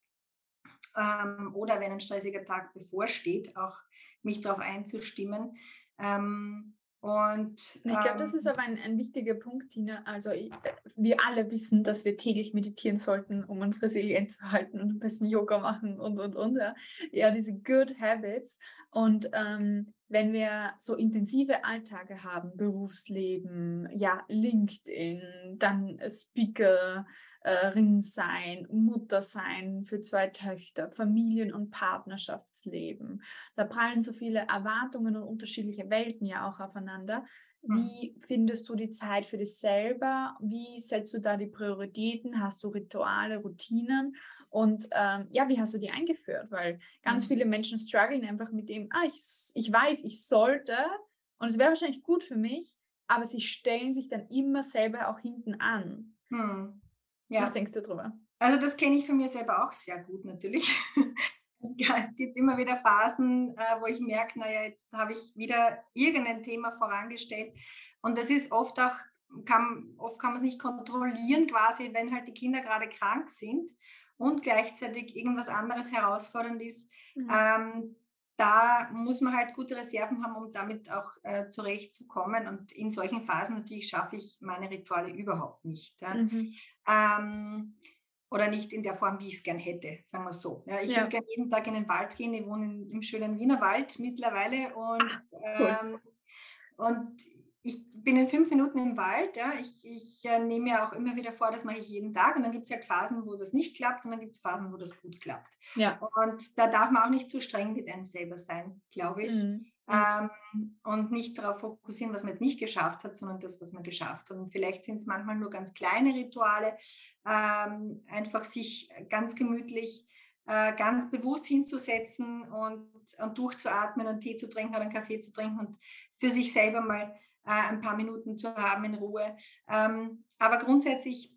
ähm, oder wenn ein stressiger Tag bevorsteht, auch mich darauf einzustimmen. Ähm, und, ich glaube, das ist ähm aber ein, ein wichtiger Punkt, Tina. Also ich, wir alle wissen, dass wir täglich meditieren sollten, um uns resilient zu halten und ein bisschen Yoga machen und, und, und. Ja, ja diese Good Habits. Und ähm, wenn wir so intensive Alltage haben, Berufsleben, ja, LinkedIn, dann Speaker, äh, sein, Mutter sein für zwei Töchter, Familien- und Partnerschaftsleben. Da prallen so viele Erwartungen und unterschiedliche Welten ja auch aufeinander. Hm. Wie findest du die Zeit für dich selber? Wie setzt du da die Prioritäten? Hast du Rituale, Routinen? Und ähm, ja, wie hast du die eingeführt? Weil ganz mhm. viele Menschen strugglen einfach mit dem, ah, ich, ich weiß, ich sollte und es wäre wahrscheinlich gut für mich, aber sie stellen sich dann immer selber auch hinten an. Mhm. Ja. Was denkst du darüber? Also das kenne ich von mir selber auch sehr gut natürlich. Es gibt immer wieder Phasen, äh, wo ich merke, naja, jetzt habe ich wieder irgendein Thema vorangestellt. Und das ist oft auch, kann, oft kann man es nicht kontrollieren, quasi, wenn halt die Kinder gerade krank sind und gleichzeitig irgendwas anderes herausfordernd ist. Mhm. Ähm, da muss man halt gute Reserven haben, um damit auch äh, zurechtzukommen. Und in solchen Phasen natürlich schaffe ich meine Rituale überhaupt nicht. Ja. Mhm. Ähm, oder nicht in der Form, wie ich es gern hätte, sagen wir so. Ja, ich ja. würde gerne jeden Tag in den Wald gehen. Ich wohne in, im schönen Wiener Wald mittlerweile und, Ach, cool. ähm, und ich bin in fünf Minuten im Wald. Ja. Ich, ich äh, nehme mir auch immer wieder vor, das mache ich jeden Tag. Und dann gibt es halt Phasen, wo das nicht klappt und dann gibt es Phasen, wo das gut klappt. Ja. Und da darf man auch nicht zu streng mit einem selber sein, glaube ich. Mhm. Ähm, und nicht darauf fokussieren, was man jetzt nicht geschafft hat, sondern das, was man geschafft hat. Und vielleicht sind es manchmal nur ganz kleine Rituale, ähm, einfach sich ganz gemütlich, äh, ganz bewusst hinzusetzen und, und durchzuatmen und Tee zu trinken oder einen Kaffee zu trinken und für sich selber mal äh, ein paar Minuten zu haben in Ruhe. Ähm, aber grundsätzlich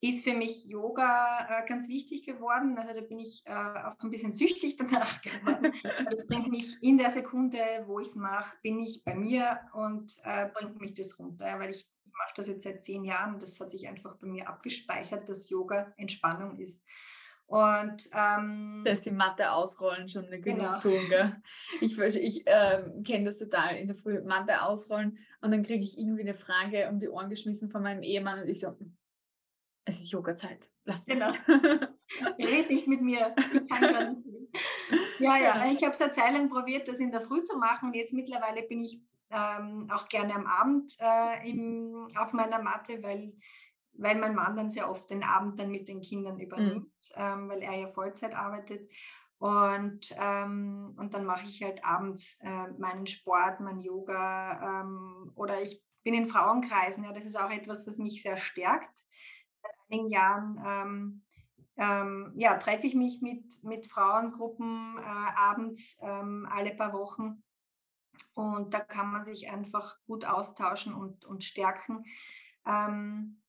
ist für mich Yoga äh, ganz wichtig geworden. Also da bin ich äh, auch ein bisschen süchtig danach geworden. das bringt mich in der Sekunde, wo ich es mache, bin ich bei mir und äh, bringt mich das runter. Weil ich mache das jetzt seit zehn Jahren und das hat sich einfach bei mir abgespeichert, dass Yoga Entspannung ist. Und ähm, da ist die Matte ausrollen schon eine Genugtuung. Genau. Ich, ich ähm, kenne das total in der Früh, Matte ausrollen und dann kriege ich irgendwie eine Frage um die Ohren geschmissen von meinem Ehemann und ich so, es ist Yoga-Zeit, lass mich. Genau. Red nicht mit mir, ich kann gar nicht. Ja, ja, ich habe es eine Zeit lang probiert, das in der Früh zu machen und jetzt mittlerweile bin ich ähm, auch gerne am Abend äh, im, auf meiner Matte, weil weil mein Mann dann sehr oft den Abend dann mit den Kindern übernimmt, mhm. ähm, weil er ja Vollzeit arbeitet. Und, ähm, und dann mache ich halt abends äh, meinen Sport, mein Yoga ähm, oder ich bin in Frauenkreisen. Ja, das ist auch etwas, was mich sehr stärkt. Einigen Jahren ähm, ähm, ja, treffe ich mich mit, mit Frauengruppen äh, abends ähm, alle paar Wochen. Und da kann man sich einfach gut austauschen und, und stärken. Ähm,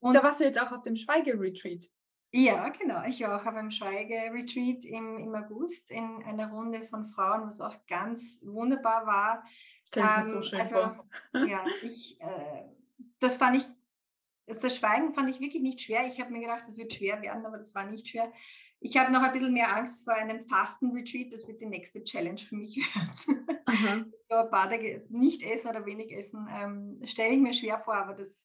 und da warst du jetzt auch auf dem Schweigeretreat. Ja, genau. Ich war auch auf einem Schweigeretreat im, im August in einer Runde von Frauen, was auch ganz wunderbar war. Stell ähm, mir so schön also, vor. Ja, ich, äh, das fand ich, das Schweigen fand ich wirklich nicht schwer. Ich habe mir gedacht, das wird schwer werden, aber das war nicht schwer. Ich habe noch ein bisschen mehr Angst vor einem Fasten-Retreat. Das wird die nächste Challenge für mich werden. so ein paar Tage nicht essen oder wenig essen, ähm, stelle ich mir schwer vor, aber das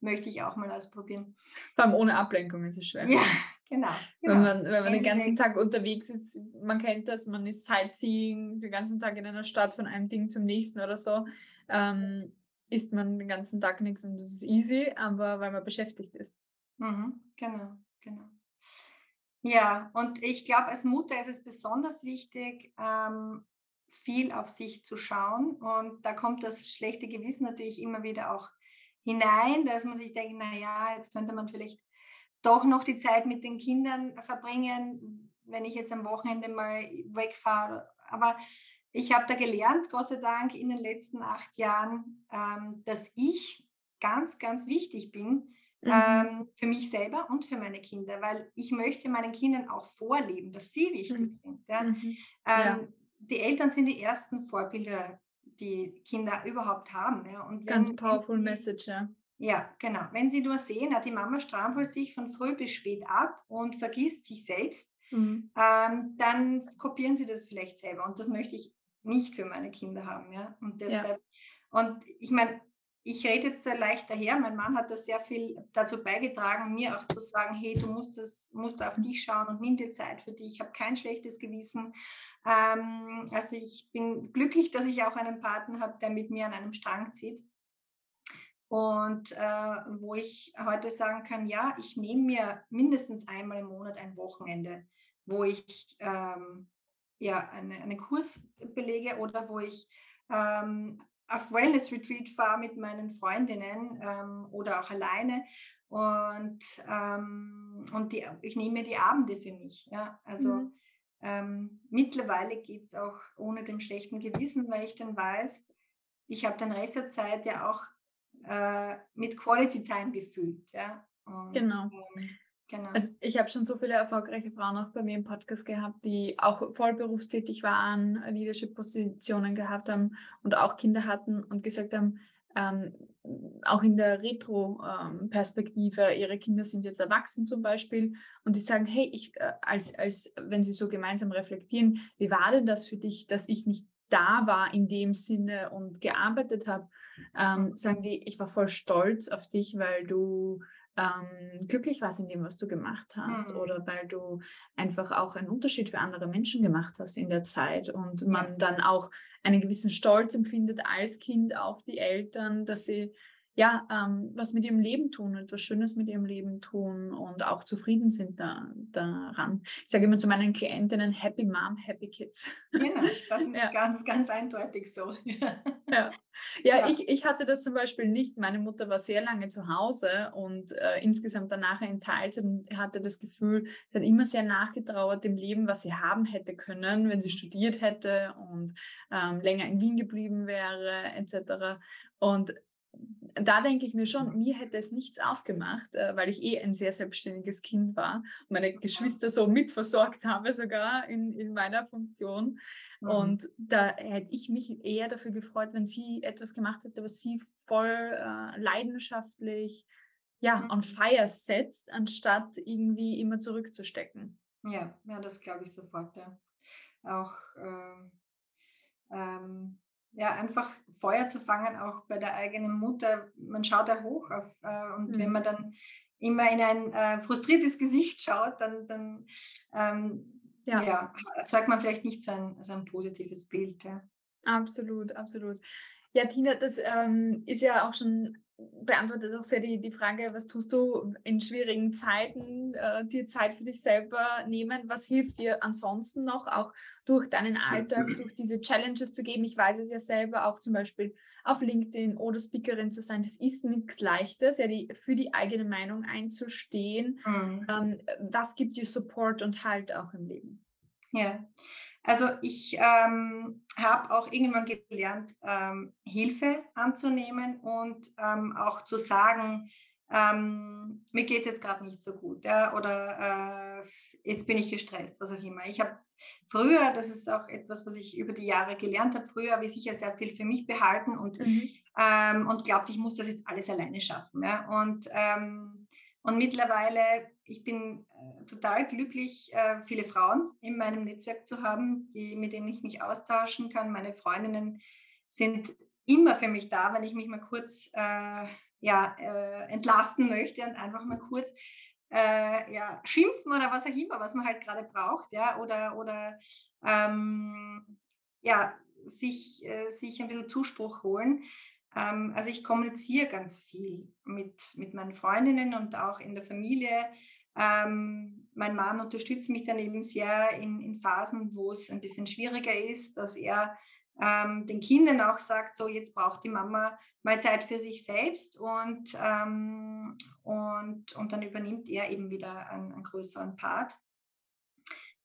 möchte ich auch mal ausprobieren. Vor allem ohne Ablenkung ist es schwer. Ja, genau. genau. Wenn man, wenn man den ganzen Tag unterwegs ist, man kennt das, man ist Sightseeing, den ganzen Tag in einer Stadt von einem Ding zum nächsten oder so, ähm, isst man den ganzen Tag nichts und das ist easy, aber weil man beschäftigt ist. Mhm, genau, genau. Ja, und ich glaube, als Mutter ist es besonders wichtig, ähm, viel auf sich zu schauen. Und da kommt das schlechte Gewissen natürlich immer wieder auch hinein, dass man sich denkt, naja, jetzt könnte man vielleicht doch noch die Zeit mit den Kindern verbringen, wenn ich jetzt am Wochenende mal wegfahre. Aber ich habe da gelernt, Gott sei Dank, in den letzten acht Jahren, ähm, dass ich ganz, ganz wichtig bin mhm. ähm, für mich selber und für meine Kinder, weil ich möchte meinen Kindern auch vorleben, dass sie wichtig mhm. sind. Ja? Mhm. Ja. Ähm, die Eltern sind die ersten Vorbilder, die Kinder überhaupt haben. Ja? Und wenn, ganz powerful Message, ja. Ja, genau. Wenn sie nur sehen, die Mama strampelt sich von früh bis spät ab und vergisst sich selbst, mhm. ähm, dann kopieren sie das vielleicht selber. Und das möchte ich nicht für meine Kinder haben. Ja? Und deshalb, ja. und ich meine, ich rede jetzt sehr leicht daher. Mein Mann hat da sehr viel dazu beigetragen, mir auch zu sagen, hey, du musst, das, musst auf dich schauen und nimm dir Zeit für dich. Ich habe kein schlechtes Gewissen. Ähm, also ich bin glücklich, dass ich auch einen Partner habe, der mit mir an einem Strang zieht. Und äh, wo ich heute sagen kann, ja, ich nehme mir mindestens einmal im Monat ein Wochenende, wo ich ähm, ja, eine, einen Kurs belege oder wo ich ähm, auf Wellness Retreat fahre mit meinen Freundinnen ähm, oder auch alleine und, ähm, und die, ich nehme mir die Abende für mich. Ja? Also mhm. ähm, mittlerweile geht es auch ohne dem schlechten Gewissen, weil ich dann weiß, ich habe den Rest der Zeit ja auch äh, mit Quality Time gefüllt. Ja? Und, genau. Ähm, Genau. Also ich habe schon so viele erfolgreiche Frauen auch bei mir im Podcast gehabt, die auch voll berufstätig waren, Leadership-Positionen gehabt haben und auch Kinder hatten und gesagt haben, ähm, auch in der Retro-Perspektive, ihre Kinder sind jetzt erwachsen zum Beispiel und die sagen, hey, ich, äh, als, als wenn sie so gemeinsam reflektieren, wie war denn das für dich, dass ich nicht da war in dem Sinne und gearbeitet habe, ähm, sagen die, ich war voll stolz auf dich, weil du ähm, glücklich warst in dem, was du gemacht hast mhm. oder weil du einfach auch einen Unterschied für andere Menschen gemacht hast in der Zeit und man dann auch einen gewissen Stolz empfindet als Kind auf die Eltern, dass sie ja, ähm, was mit ihrem Leben tun, etwas Schönes mit ihrem Leben tun und auch zufrieden sind da, daran. Ich sage immer zu meinen Klientinnen, Happy Mom, Happy Kids. Ja, das ist ja. ganz, ganz eindeutig so. ja, ja. ja. Ich, ich hatte das zum Beispiel nicht. Meine Mutter war sehr lange zu Hause und äh, insgesamt danach in Teilzeit hatte das Gefühl, sie hat immer sehr nachgetrauert dem Leben, was sie haben hätte können, wenn sie studiert hätte und ähm, länger in Wien geblieben wäre, etc. Und da denke ich mir schon, mir hätte es nichts ausgemacht, äh, weil ich eh ein sehr selbstständiges Kind war und meine Geschwister so mitversorgt habe sogar in, in meiner Funktion. Mhm. Und da hätte ich mich eher dafür gefreut, wenn sie etwas gemacht hätte, was sie voll äh, leidenschaftlich ja, mhm. on fire setzt, anstatt irgendwie immer zurückzustecken. Ja, ja, das glaube ich sofort, ja. Auch ähm, ähm ja, einfach Feuer zu fangen, auch bei der eigenen Mutter. Man schaut da hoch auf, äh, und mhm. wenn man dann immer in ein äh, frustriertes Gesicht schaut, dann, dann ähm, ja. ja. erzeugt man vielleicht nicht so ein, so ein positives Bild. Ja. Absolut, absolut. Ja, Tina, das ähm, ist ja auch schon beantwortet auch sehr die, die Frage, was tust du in schwierigen Zeiten, äh, dir Zeit für dich selber nehmen? Was hilft dir ansonsten noch, auch durch deinen Alltag, durch diese Challenges zu geben? Ich weiß es ja selber, auch zum Beispiel auf LinkedIn oder Speakerin zu sein, das ist nichts Leichtes, ja, die, für die eigene Meinung einzustehen. Mhm. Ähm, was gibt dir Support und Halt auch im Leben? Ja, also ich ähm, habe auch irgendwann gelernt, ähm, Hilfe anzunehmen und ähm, auch zu sagen, ähm, mir geht es jetzt gerade nicht so gut ja, oder äh, jetzt bin ich gestresst, was auch immer. Ich habe früher, das ist auch etwas, was ich über die Jahre gelernt habe, früher habe ich sicher sehr viel für mich behalten und, mhm. ähm, und glaubt, ich muss das jetzt alles alleine schaffen. Ja? Und, ähm, und mittlerweile ich bin äh, total glücklich, äh, viele Frauen in meinem Netzwerk zu haben, die, mit denen ich mich austauschen kann. Meine Freundinnen sind immer für mich da, wenn ich mich mal kurz äh, ja, äh, entlasten möchte und einfach mal kurz äh, ja, schimpfen oder was auch immer, was man halt gerade braucht, ja, oder, oder ähm, ja, sich, äh, sich ein bisschen Zuspruch holen. Ähm, also ich kommuniziere ganz viel mit, mit meinen Freundinnen und auch in der Familie ähm, mein Mann unterstützt mich dann eben sehr in, in Phasen, wo es ein bisschen schwieriger ist, dass er ähm, den Kindern auch sagt, so jetzt braucht die Mama mal Zeit für sich selbst und, ähm, und, und dann übernimmt er eben wieder einen, einen größeren Part.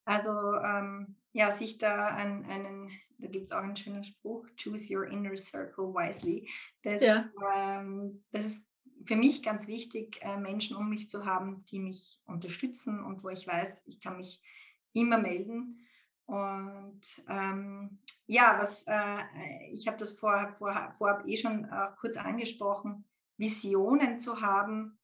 Also ähm, ja, sich da an einen, da gibt es auch einen schönen Spruch, choose your inner circle wisely. Das, ja. ähm, das ist für mich ganz wichtig, äh, Menschen um mich zu haben, die mich unterstützen und wo ich weiß, ich kann mich immer melden. Und ähm, ja, was äh, ich habe das vor, vor, vorab eh schon äh, kurz angesprochen. Visionen zu haben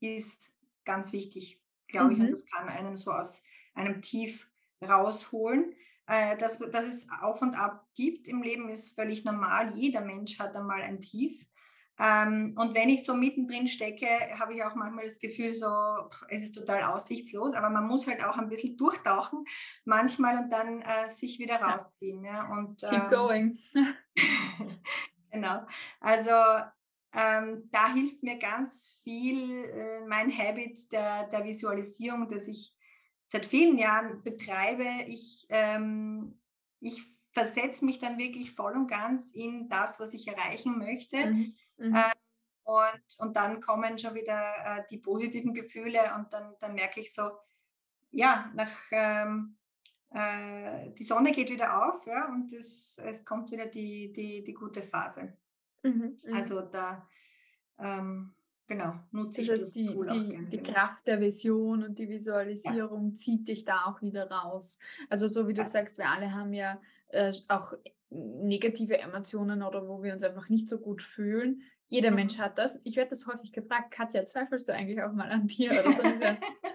ist ganz wichtig, glaube mhm. ich, und mhm. das kann einen so aus einem Tief rausholen. Äh, dass, dass es Auf und Ab gibt im Leben ist völlig normal. Jeder Mensch hat einmal ein Tief. Ähm, und wenn ich so mittendrin stecke, habe ich auch manchmal das Gefühl, so, es ist total aussichtslos, aber man muss halt auch ein bisschen durchtauchen manchmal und dann äh, sich wieder rausziehen. Ja. Und, Keep ähm, going. genau. Also ähm, da hilft mir ganz viel äh, mein Habit der, der Visualisierung, das ich seit vielen Jahren betreibe. Ich, ähm, ich versetze mich dann wirklich voll und ganz in das, was ich erreichen möchte. Mhm. Mhm. Äh, und, und dann kommen schon wieder äh, die positiven Gefühle und dann, dann merke ich so, ja, nach, ähm, äh, die Sonne geht wieder auf ja, und es, es kommt wieder die, die, die gute Phase. Mhm, mhm. also da, ähm, genau, nutze ich das, das die, Tool die, die Kraft der Vision und die Visualisierung ja. zieht dich da auch wieder raus. Also so wie du ja. sagst, wir alle haben ja äh, auch negative Emotionen oder wo wir uns einfach nicht so gut fühlen. Jeder mhm. Mensch hat das. Ich werde das häufig gefragt, Katja, zweifelst du eigentlich auch mal an dir oder so?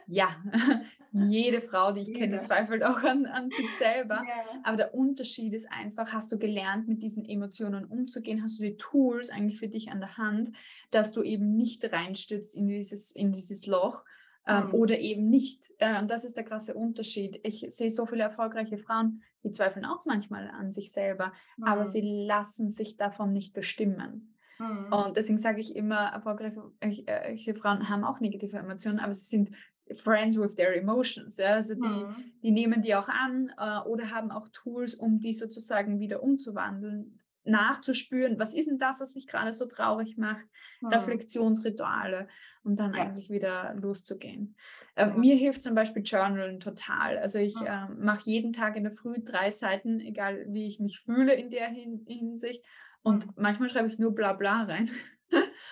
ja, jede Frau, die ich kenne, ja. zweifelt auch an, an sich selber. Ja. Aber der Unterschied ist einfach, hast du gelernt, mit diesen Emotionen umzugehen? Hast du die Tools eigentlich für dich an der Hand, dass du eben nicht reinstürzt in dieses, in dieses Loch? Ähm, mhm. Oder eben nicht. Äh, und das ist der krasse Unterschied. Ich sehe so viele erfolgreiche Frauen, die zweifeln auch manchmal an sich selber, mhm. aber sie lassen sich davon nicht bestimmen. Mhm. Und deswegen sage ich immer, erfolgreiche Frauen haben auch negative Emotionen, aber sie sind friends with their emotions. Ja? Also die, mhm. die nehmen die auch an äh, oder haben auch Tools, um die sozusagen wieder umzuwandeln, nachzuspüren, was ist denn das, was mich gerade so traurig macht, mhm. Reflexionsrituale, um dann ja. eigentlich wieder loszugehen. Äh, ja. Mir hilft zum Beispiel Journalen total. Also ich ja. äh, mache jeden Tag in der Früh drei Seiten, egal wie ich mich fühle in der Hin Hinsicht und mhm. manchmal schreibe ich nur bla bla rein.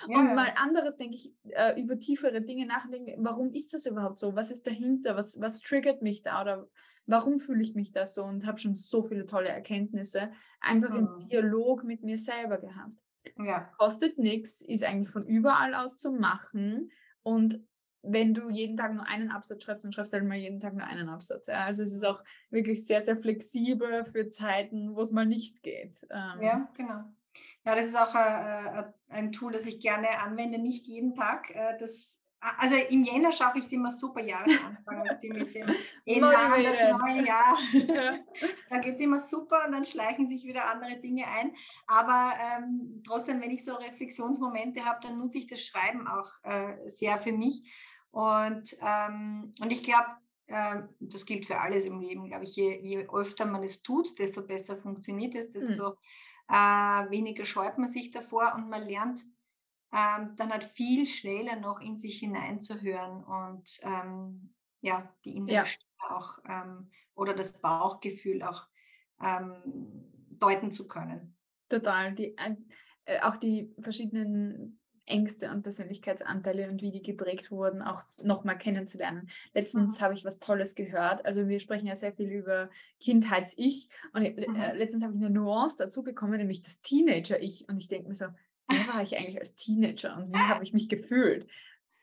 Ja. Und mal anderes denke ich, äh, über tiefere Dinge nachdenken, warum ist das überhaupt so? Was ist dahinter? Was, was triggert mich da? Oder warum fühle ich mich da so? Und habe schon so viele tolle Erkenntnisse einfach mhm. im Dialog mit mir selber gehabt. Ja. Es kostet nichts, ist eigentlich von überall aus zu machen. Und wenn du jeden Tag nur einen Absatz schreibst, dann schreibst du halt mal jeden Tag nur einen Absatz. Ja? Also es ist auch wirklich sehr, sehr flexibel für Zeiten, wo es mal nicht geht. Ähm, ja, genau. Ja, das ist auch äh, äh, ein Tool, das ich gerne anwende, nicht jeden Tag. Äh, das, also im Jänner schaffe ich es immer super Jahresanfang, mit dem Elan, das neue Jahr. da geht es immer super und dann schleichen sich wieder andere Dinge ein. Aber ähm, trotzdem, wenn ich so Reflexionsmomente habe, dann nutze ich das Schreiben auch äh, sehr für mich. Und, ähm, und ich glaube, äh, das gilt für alles im Leben, glaube ich, je, je öfter man es tut, desto besser funktioniert es, hm. desto mhm äh, weniger scheut man sich davor und man lernt ähm, dann halt viel schneller noch in sich hineinzuhören und ähm, ja, die innere ja. Stimme auch ähm, oder das Bauchgefühl auch ähm, deuten zu können. Total. Die, äh, auch die verschiedenen Ängste und Persönlichkeitsanteile und wie die geprägt wurden, auch nochmal kennenzulernen. Letztens mhm. habe ich was Tolles gehört. Also wir sprechen ja sehr viel über Kindheits-Ich und äh, mhm. letztens habe ich eine Nuance dazu bekommen, nämlich das Teenager-Ich. Und ich denke mir so, wer war ich eigentlich als Teenager und wie habe ich mich gefühlt?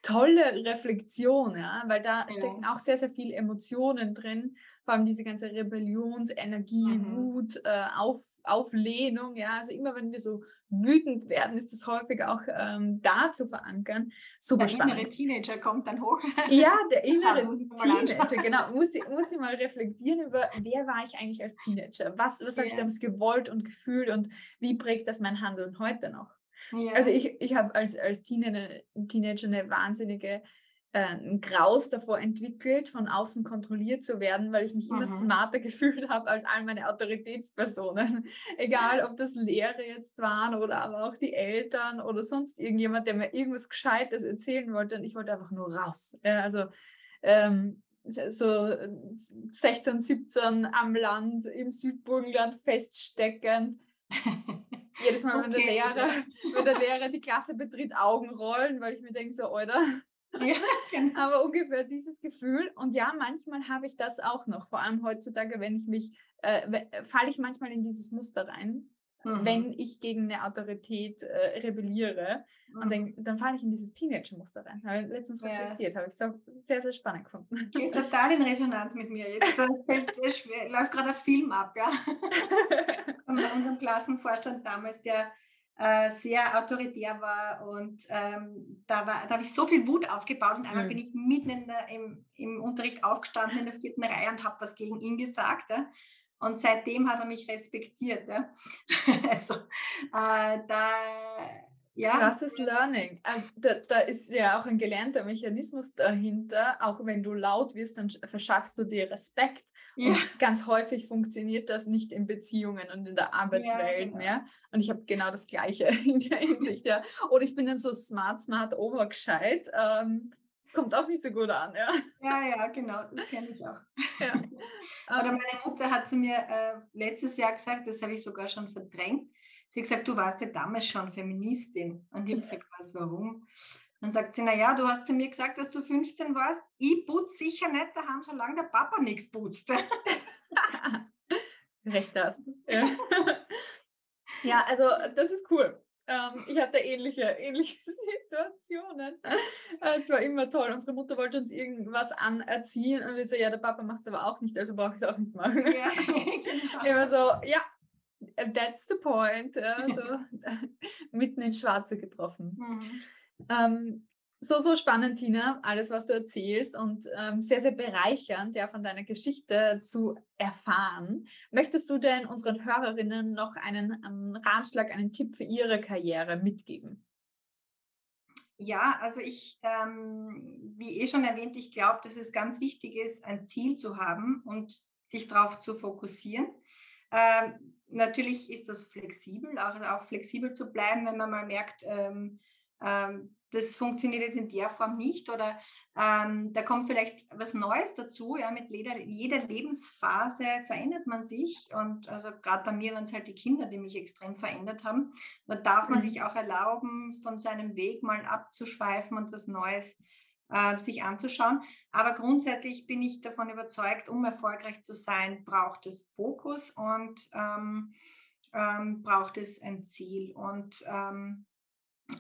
Tolle Reflexion, ja, weil da ja. stecken auch sehr, sehr viele Emotionen drin vor allem diese ganze Rebellionsenergie, mhm. Wut, äh, Auf, Auflehnung, ja, also immer wenn wir so wütend werden, ist das häufig auch ähm, da zu verankern. Super der spannend. innere Teenager kommt dann hoch. ja, der innere Teenager, genau. Muss ich, muss ich mal reflektieren über, wer war ich eigentlich als Teenager? Was, was yeah. habe ich damals gewollt und gefühlt und wie prägt das mein Handeln heute noch? Yeah. Also ich, ich habe als, als Teenager, Teenager eine wahnsinnige ein Graus davor entwickelt, von außen kontrolliert zu werden, weil ich mich mhm. immer smarter gefühlt habe als all meine Autoritätspersonen. Egal, ob das Lehrer jetzt waren oder aber auch die Eltern oder sonst irgendjemand, der mir irgendwas Gescheites erzählen wollte. Und ich wollte einfach nur raus. Also ähm, so 16, 17 am Land, im Südburgenland feststeckend. Jedes Mal, wenn der, Lehrer, wenn der Lehrer die Klasse betritt, Augen rollen, weil ich mir denke, so, Alter, ja, genau. Aber ungefähr dieses Gefühl. Und ja, manchmal habe ich das auch noch. Vor allem heutzutage, wenn ich mich, äh, falle ich manchmal in dieses Muster rein, mhm. wenn ich gegen eine Autorität äh, rebelliere. Mhm. Und dann, dann falle ich in dieses Teenager-Muster rein. Habe letztens ja. reflektiert, habe ich so sehr, sehr spannend gefunden. Geht total in Resonanz mit mir jetzt. Es läuft gerade ein Film ab, ja. Von unserem Klassenvorstand damals, der äh, sehr autoritär war und ähm, da, da habe ich so viel Wut aufgebaut und einmal mhm. bin ich mitten in der, im, im Unterricht aufgestanden in der vierten Reihe und habe was gegen ihn gesagt. Ja? Und seitdem hat er mich respektiert. Ja? also äh, da ja. Krasses Learning. Also da, da, ist ja auch ein gelernter Mechanismus dahinter. Auch wenn du laut wirst, dann verschaffst du dir Respekt. Ja. Und ganz häufig funktioniert das nicht in Beziehungen und in der Arbeitswelt ja, genau. mehr. Und ich habe genau das Gleiche in der Hinsicht. Ja. Oder ich bin dann so smart, smart, obergescheit. Ähm, kommt auch nicht so gut an. Ja, ja, ja genau, das kenne ich auch. Ja. Oder ähm. meine Mutter hat zu mir äh, letztes Jahr gesagt, das habe ich sogar schon verdrängt. Sie hat gesagt, du warst ja damals schon Feministin. Und ich habe gesagt, was, warum? Dann sagt sie, naja, du hast zu mir gesagt, dass du 15 warst. Ich putze sicher nicht daheim, solange der Papa nichts putzt. Recht hast. Ja. ja, also das ist cool. Ähm, ich hatte ähnliche, ähnliche Situationen. Es war immer toll. Unsere Mutter wollte uns irgendwas anerziehen und wir so, ja, der Papa macht es aber auch nicht, also brauche ich es auch nicht machen. Ja, genau. Immer so, ja, that's the point. Also mitten ins Schwarze getroffen. Mhm. Ähm, so, so spannend, Tina, alles, was du erzählst und ähm, sehr, sehr bereichernd, ja, von deiner Geschichte zu erfahren. Möchtest du denn unseren Hörerinnen noch einen, einen Ratschlag, einen Tipp für ihre Karriere mitgeben? Ja, also ich, ähm, wie eh schon erwähnt, ich glaube, dass es ganz wichtig ist, ein Ziel zu haben und sich darauf zu fokussieren. Ähm, natürlich ist das flexibel, auch, auch flexibel zu bleiben, wenn man mal merkt, ähm, ähm, das funktioniert jetzt in der Form nicht oder ähm, da kommt vielleicht was Neues dazu. Ja, mit jeder, jeder Lebensphase verändert man sich und also gerade bei mir waren es halt die Kinder, die mich extrem verändert haben. Da darf man mhm. sich auch erlauben, von seinem Weg mal abzuschweifen und was Neues äh, sich anzuschauen. Aber grundsätzlich bin ich davon überzeugt, um erfolgreich zu sein, braucht es Fokus und ähm, ähm, braucht es ein Ziel. Und ähm,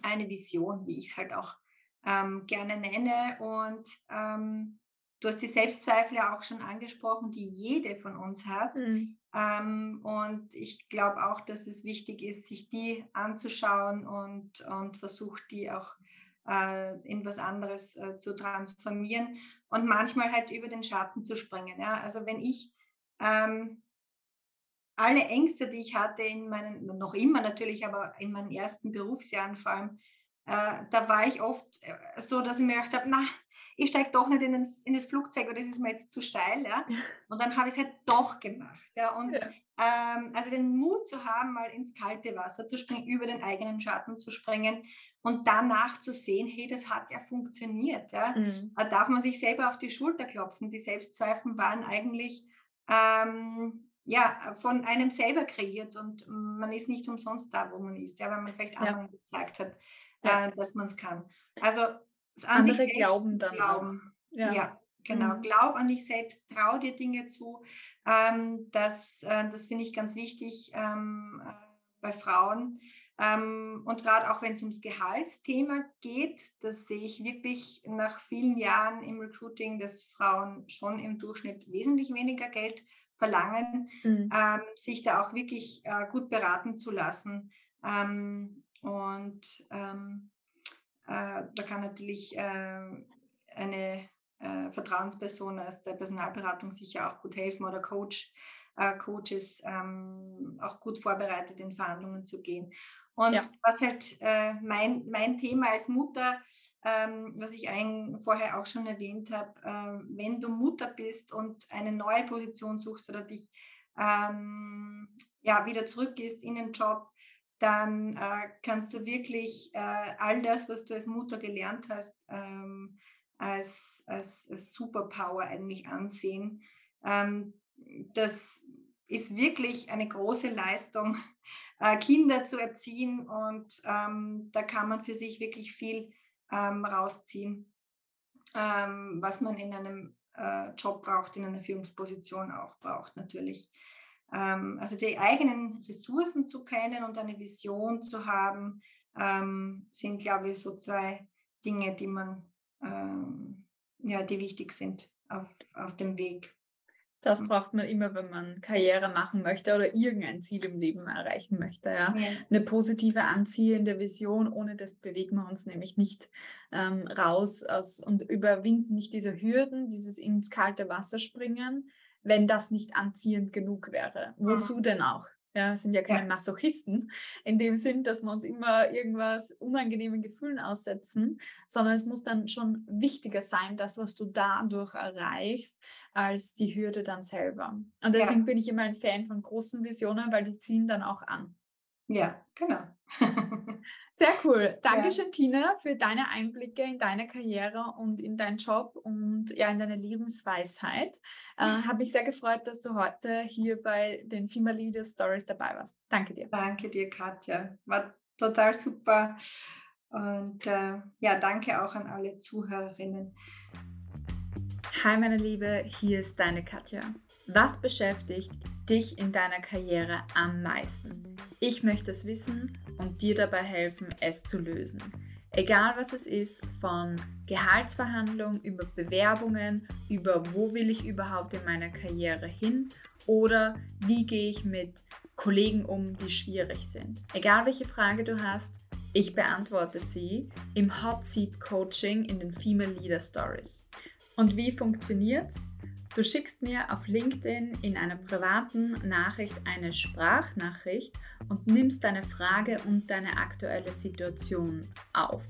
eine Vision, wie ich es halt auch ähm, gerne nenne. Und ähm, du hast die Selbstzweifel ja auch schon angesprochen, die jede von uns hat. Mhm. Ähm, und ich glaube auch, dass es wichtig ist, sich die anzuschauen und, und versucht, die auch äh, in was anderes äh, zu transformieren und manchmal halt über den Schatten zu springen. Ja? Also wenn ich ähm, alle Ängste, die ich hatte in meinen, noch immer natürlich, aber in meinen ersten Berufsjahren vor allem, äh, da war ich oft äh, so, dass ich mir gedacht habe, na, ich steige doch nicht in, den, in, das Flugzeug oder das ist mir jetzt zu steil. Ja? Und dann habe ich es halt doch gemacht. Ja? Und ja. Ähm, also den Mut zu haben, mal ins kalte Wasser zu springen, über den eigenen Schatten zu springen und danach zu sehen, hey, das hat ja funktioniert. Ja? Mhm. Da darf man sich selber auf die Schulter klopfen. Die Selbstzweifel waren eigentlich ähm, ja, von einem selber kreiert und man ist nicht umsonst da, wo man ist, ja, weil man vielleicht anderen gezeigt hat, ja. äh, dass man es kann. Also andere glauben dann glauben. Auch. Ja. ja. Genau, mhm. glaub an dich selbst, trau dir Dinge zu. Ähm, das äh, das finde ich ganz wichtig ähm, äh, bei Frauen. Ähm, und gerade auch wenn es ums Gehaltsthema geht, das sehe ich wirklich nach vielen Jahren im Recruiting, dass Frauen schon im Durchschnitt wesentlich weniger Geld verlangen, mhm. ähm, sich da auch wirklich äh, gut beraten zu lassen. Ähm, und ähm, äh, da kann natürlich äh, eine äh, Vertrauensperson aus der Personalberatung sicher auch gut helfen oder Coach, äh, Coaches ähm, auch gut vorbereitet in Verhandlungen zu gehen. Und ja. was halt äh, mein, mein Thema als Mutter, ähm, was ich ein, vorher auch schon erwähnt habe, äh, wenn du Mutter bist und eine neue Position suchst oder dich ähm, ja, wieder zurückgehst in den Job, dann äh, kannst du wirklich äh, all das, was du als Mutter gelernt hast, ähm, als, als, als, Superpower eigentlich ansehen. Ähm, das ist wirklich eine große Leistung, äh, Kinder zu erziehen und ähm, da kann man für sich wirklich viel ähm, rausziehen, ähm, was man in einem äh, Job braucht, in einer Führungsposition auch braucht natürlich. Ähm, also die eigenen Ressourcen zu kennen und eine Vision zu haben, ähm, sind, glaube ich, so zwei Dinge, die man, ähm, ja, die wichtig sind auf, auf dem Weg. Das braucht man immer, wenn man Karriere machen möchte oder irgendein Ziel im Leben erreichen möchte. Ja. ja. Eine positive, anziehende Vision, ohne das bewegen wir uns nämlich nicht ähm, raus aus, und überwinden nicht diese Hürden, dieses ins kalte Wasser springen, wenn das nicht anziehend genug wäre. Wozu mhm. denn auch? Ja, sind ja keine. Masochisten in dem Sinn, dass wir uns immer irgendwas unangenehmen Gefühlen aussetzen, sondern es muss dann schon wichtiger sein, das, was du dadurch erreichst, als die Hürde dann selber. Und deswegen ja. bin ich immer ein Fan von großen Visionen, weil die ziehen dann auch an. Ja, genau. Sehr cool. Dankeschön, ja. Tina, für deine Einblicke in deine Karriere und in deinen Job und ja, in deine Lebensweisheit. Äh, Habe mich sehr gefreut, dass du heute hier bei den Female Leaders Stories dabei warst. Danke dir. Danke dir, Katja. War total super. Und äh, ja, danke auch an alle Zuhörerinnen. Hi, meine Liebe, hier ist deine Katja. Was beschäftigt dich in deiner Karriere am meisten? Ich möchte es wissen und dir dabei helfen, es zu lösen. Egal was es ist, von Gehaltsverhandlungen über Bewerbungen, über wo will ich überhaupt in meiner Karriere hin oder wie gehe ich mit Kollegen um, die schwierig sind. Egal welche Frage du hast, ich beantworte sie im Hot Seat Coaching in den Female Leader Stories. Und wie funktioniert's? Du schickst mir auf LinkedIn in einer privaten Nachricht eine Sprachnachricht und nimmst deine Frage und deine aktuelle Situation auf.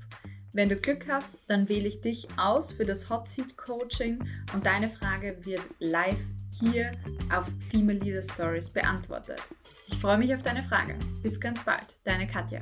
Wenn du Glück hast, dann wähle ich dich aus für das Hot Seat Coaching und deine Frage wird live hier auf Female Leader Stories beantwortet. Ich freue mich auf deine Frage. Bis ganz bald, deine Katja.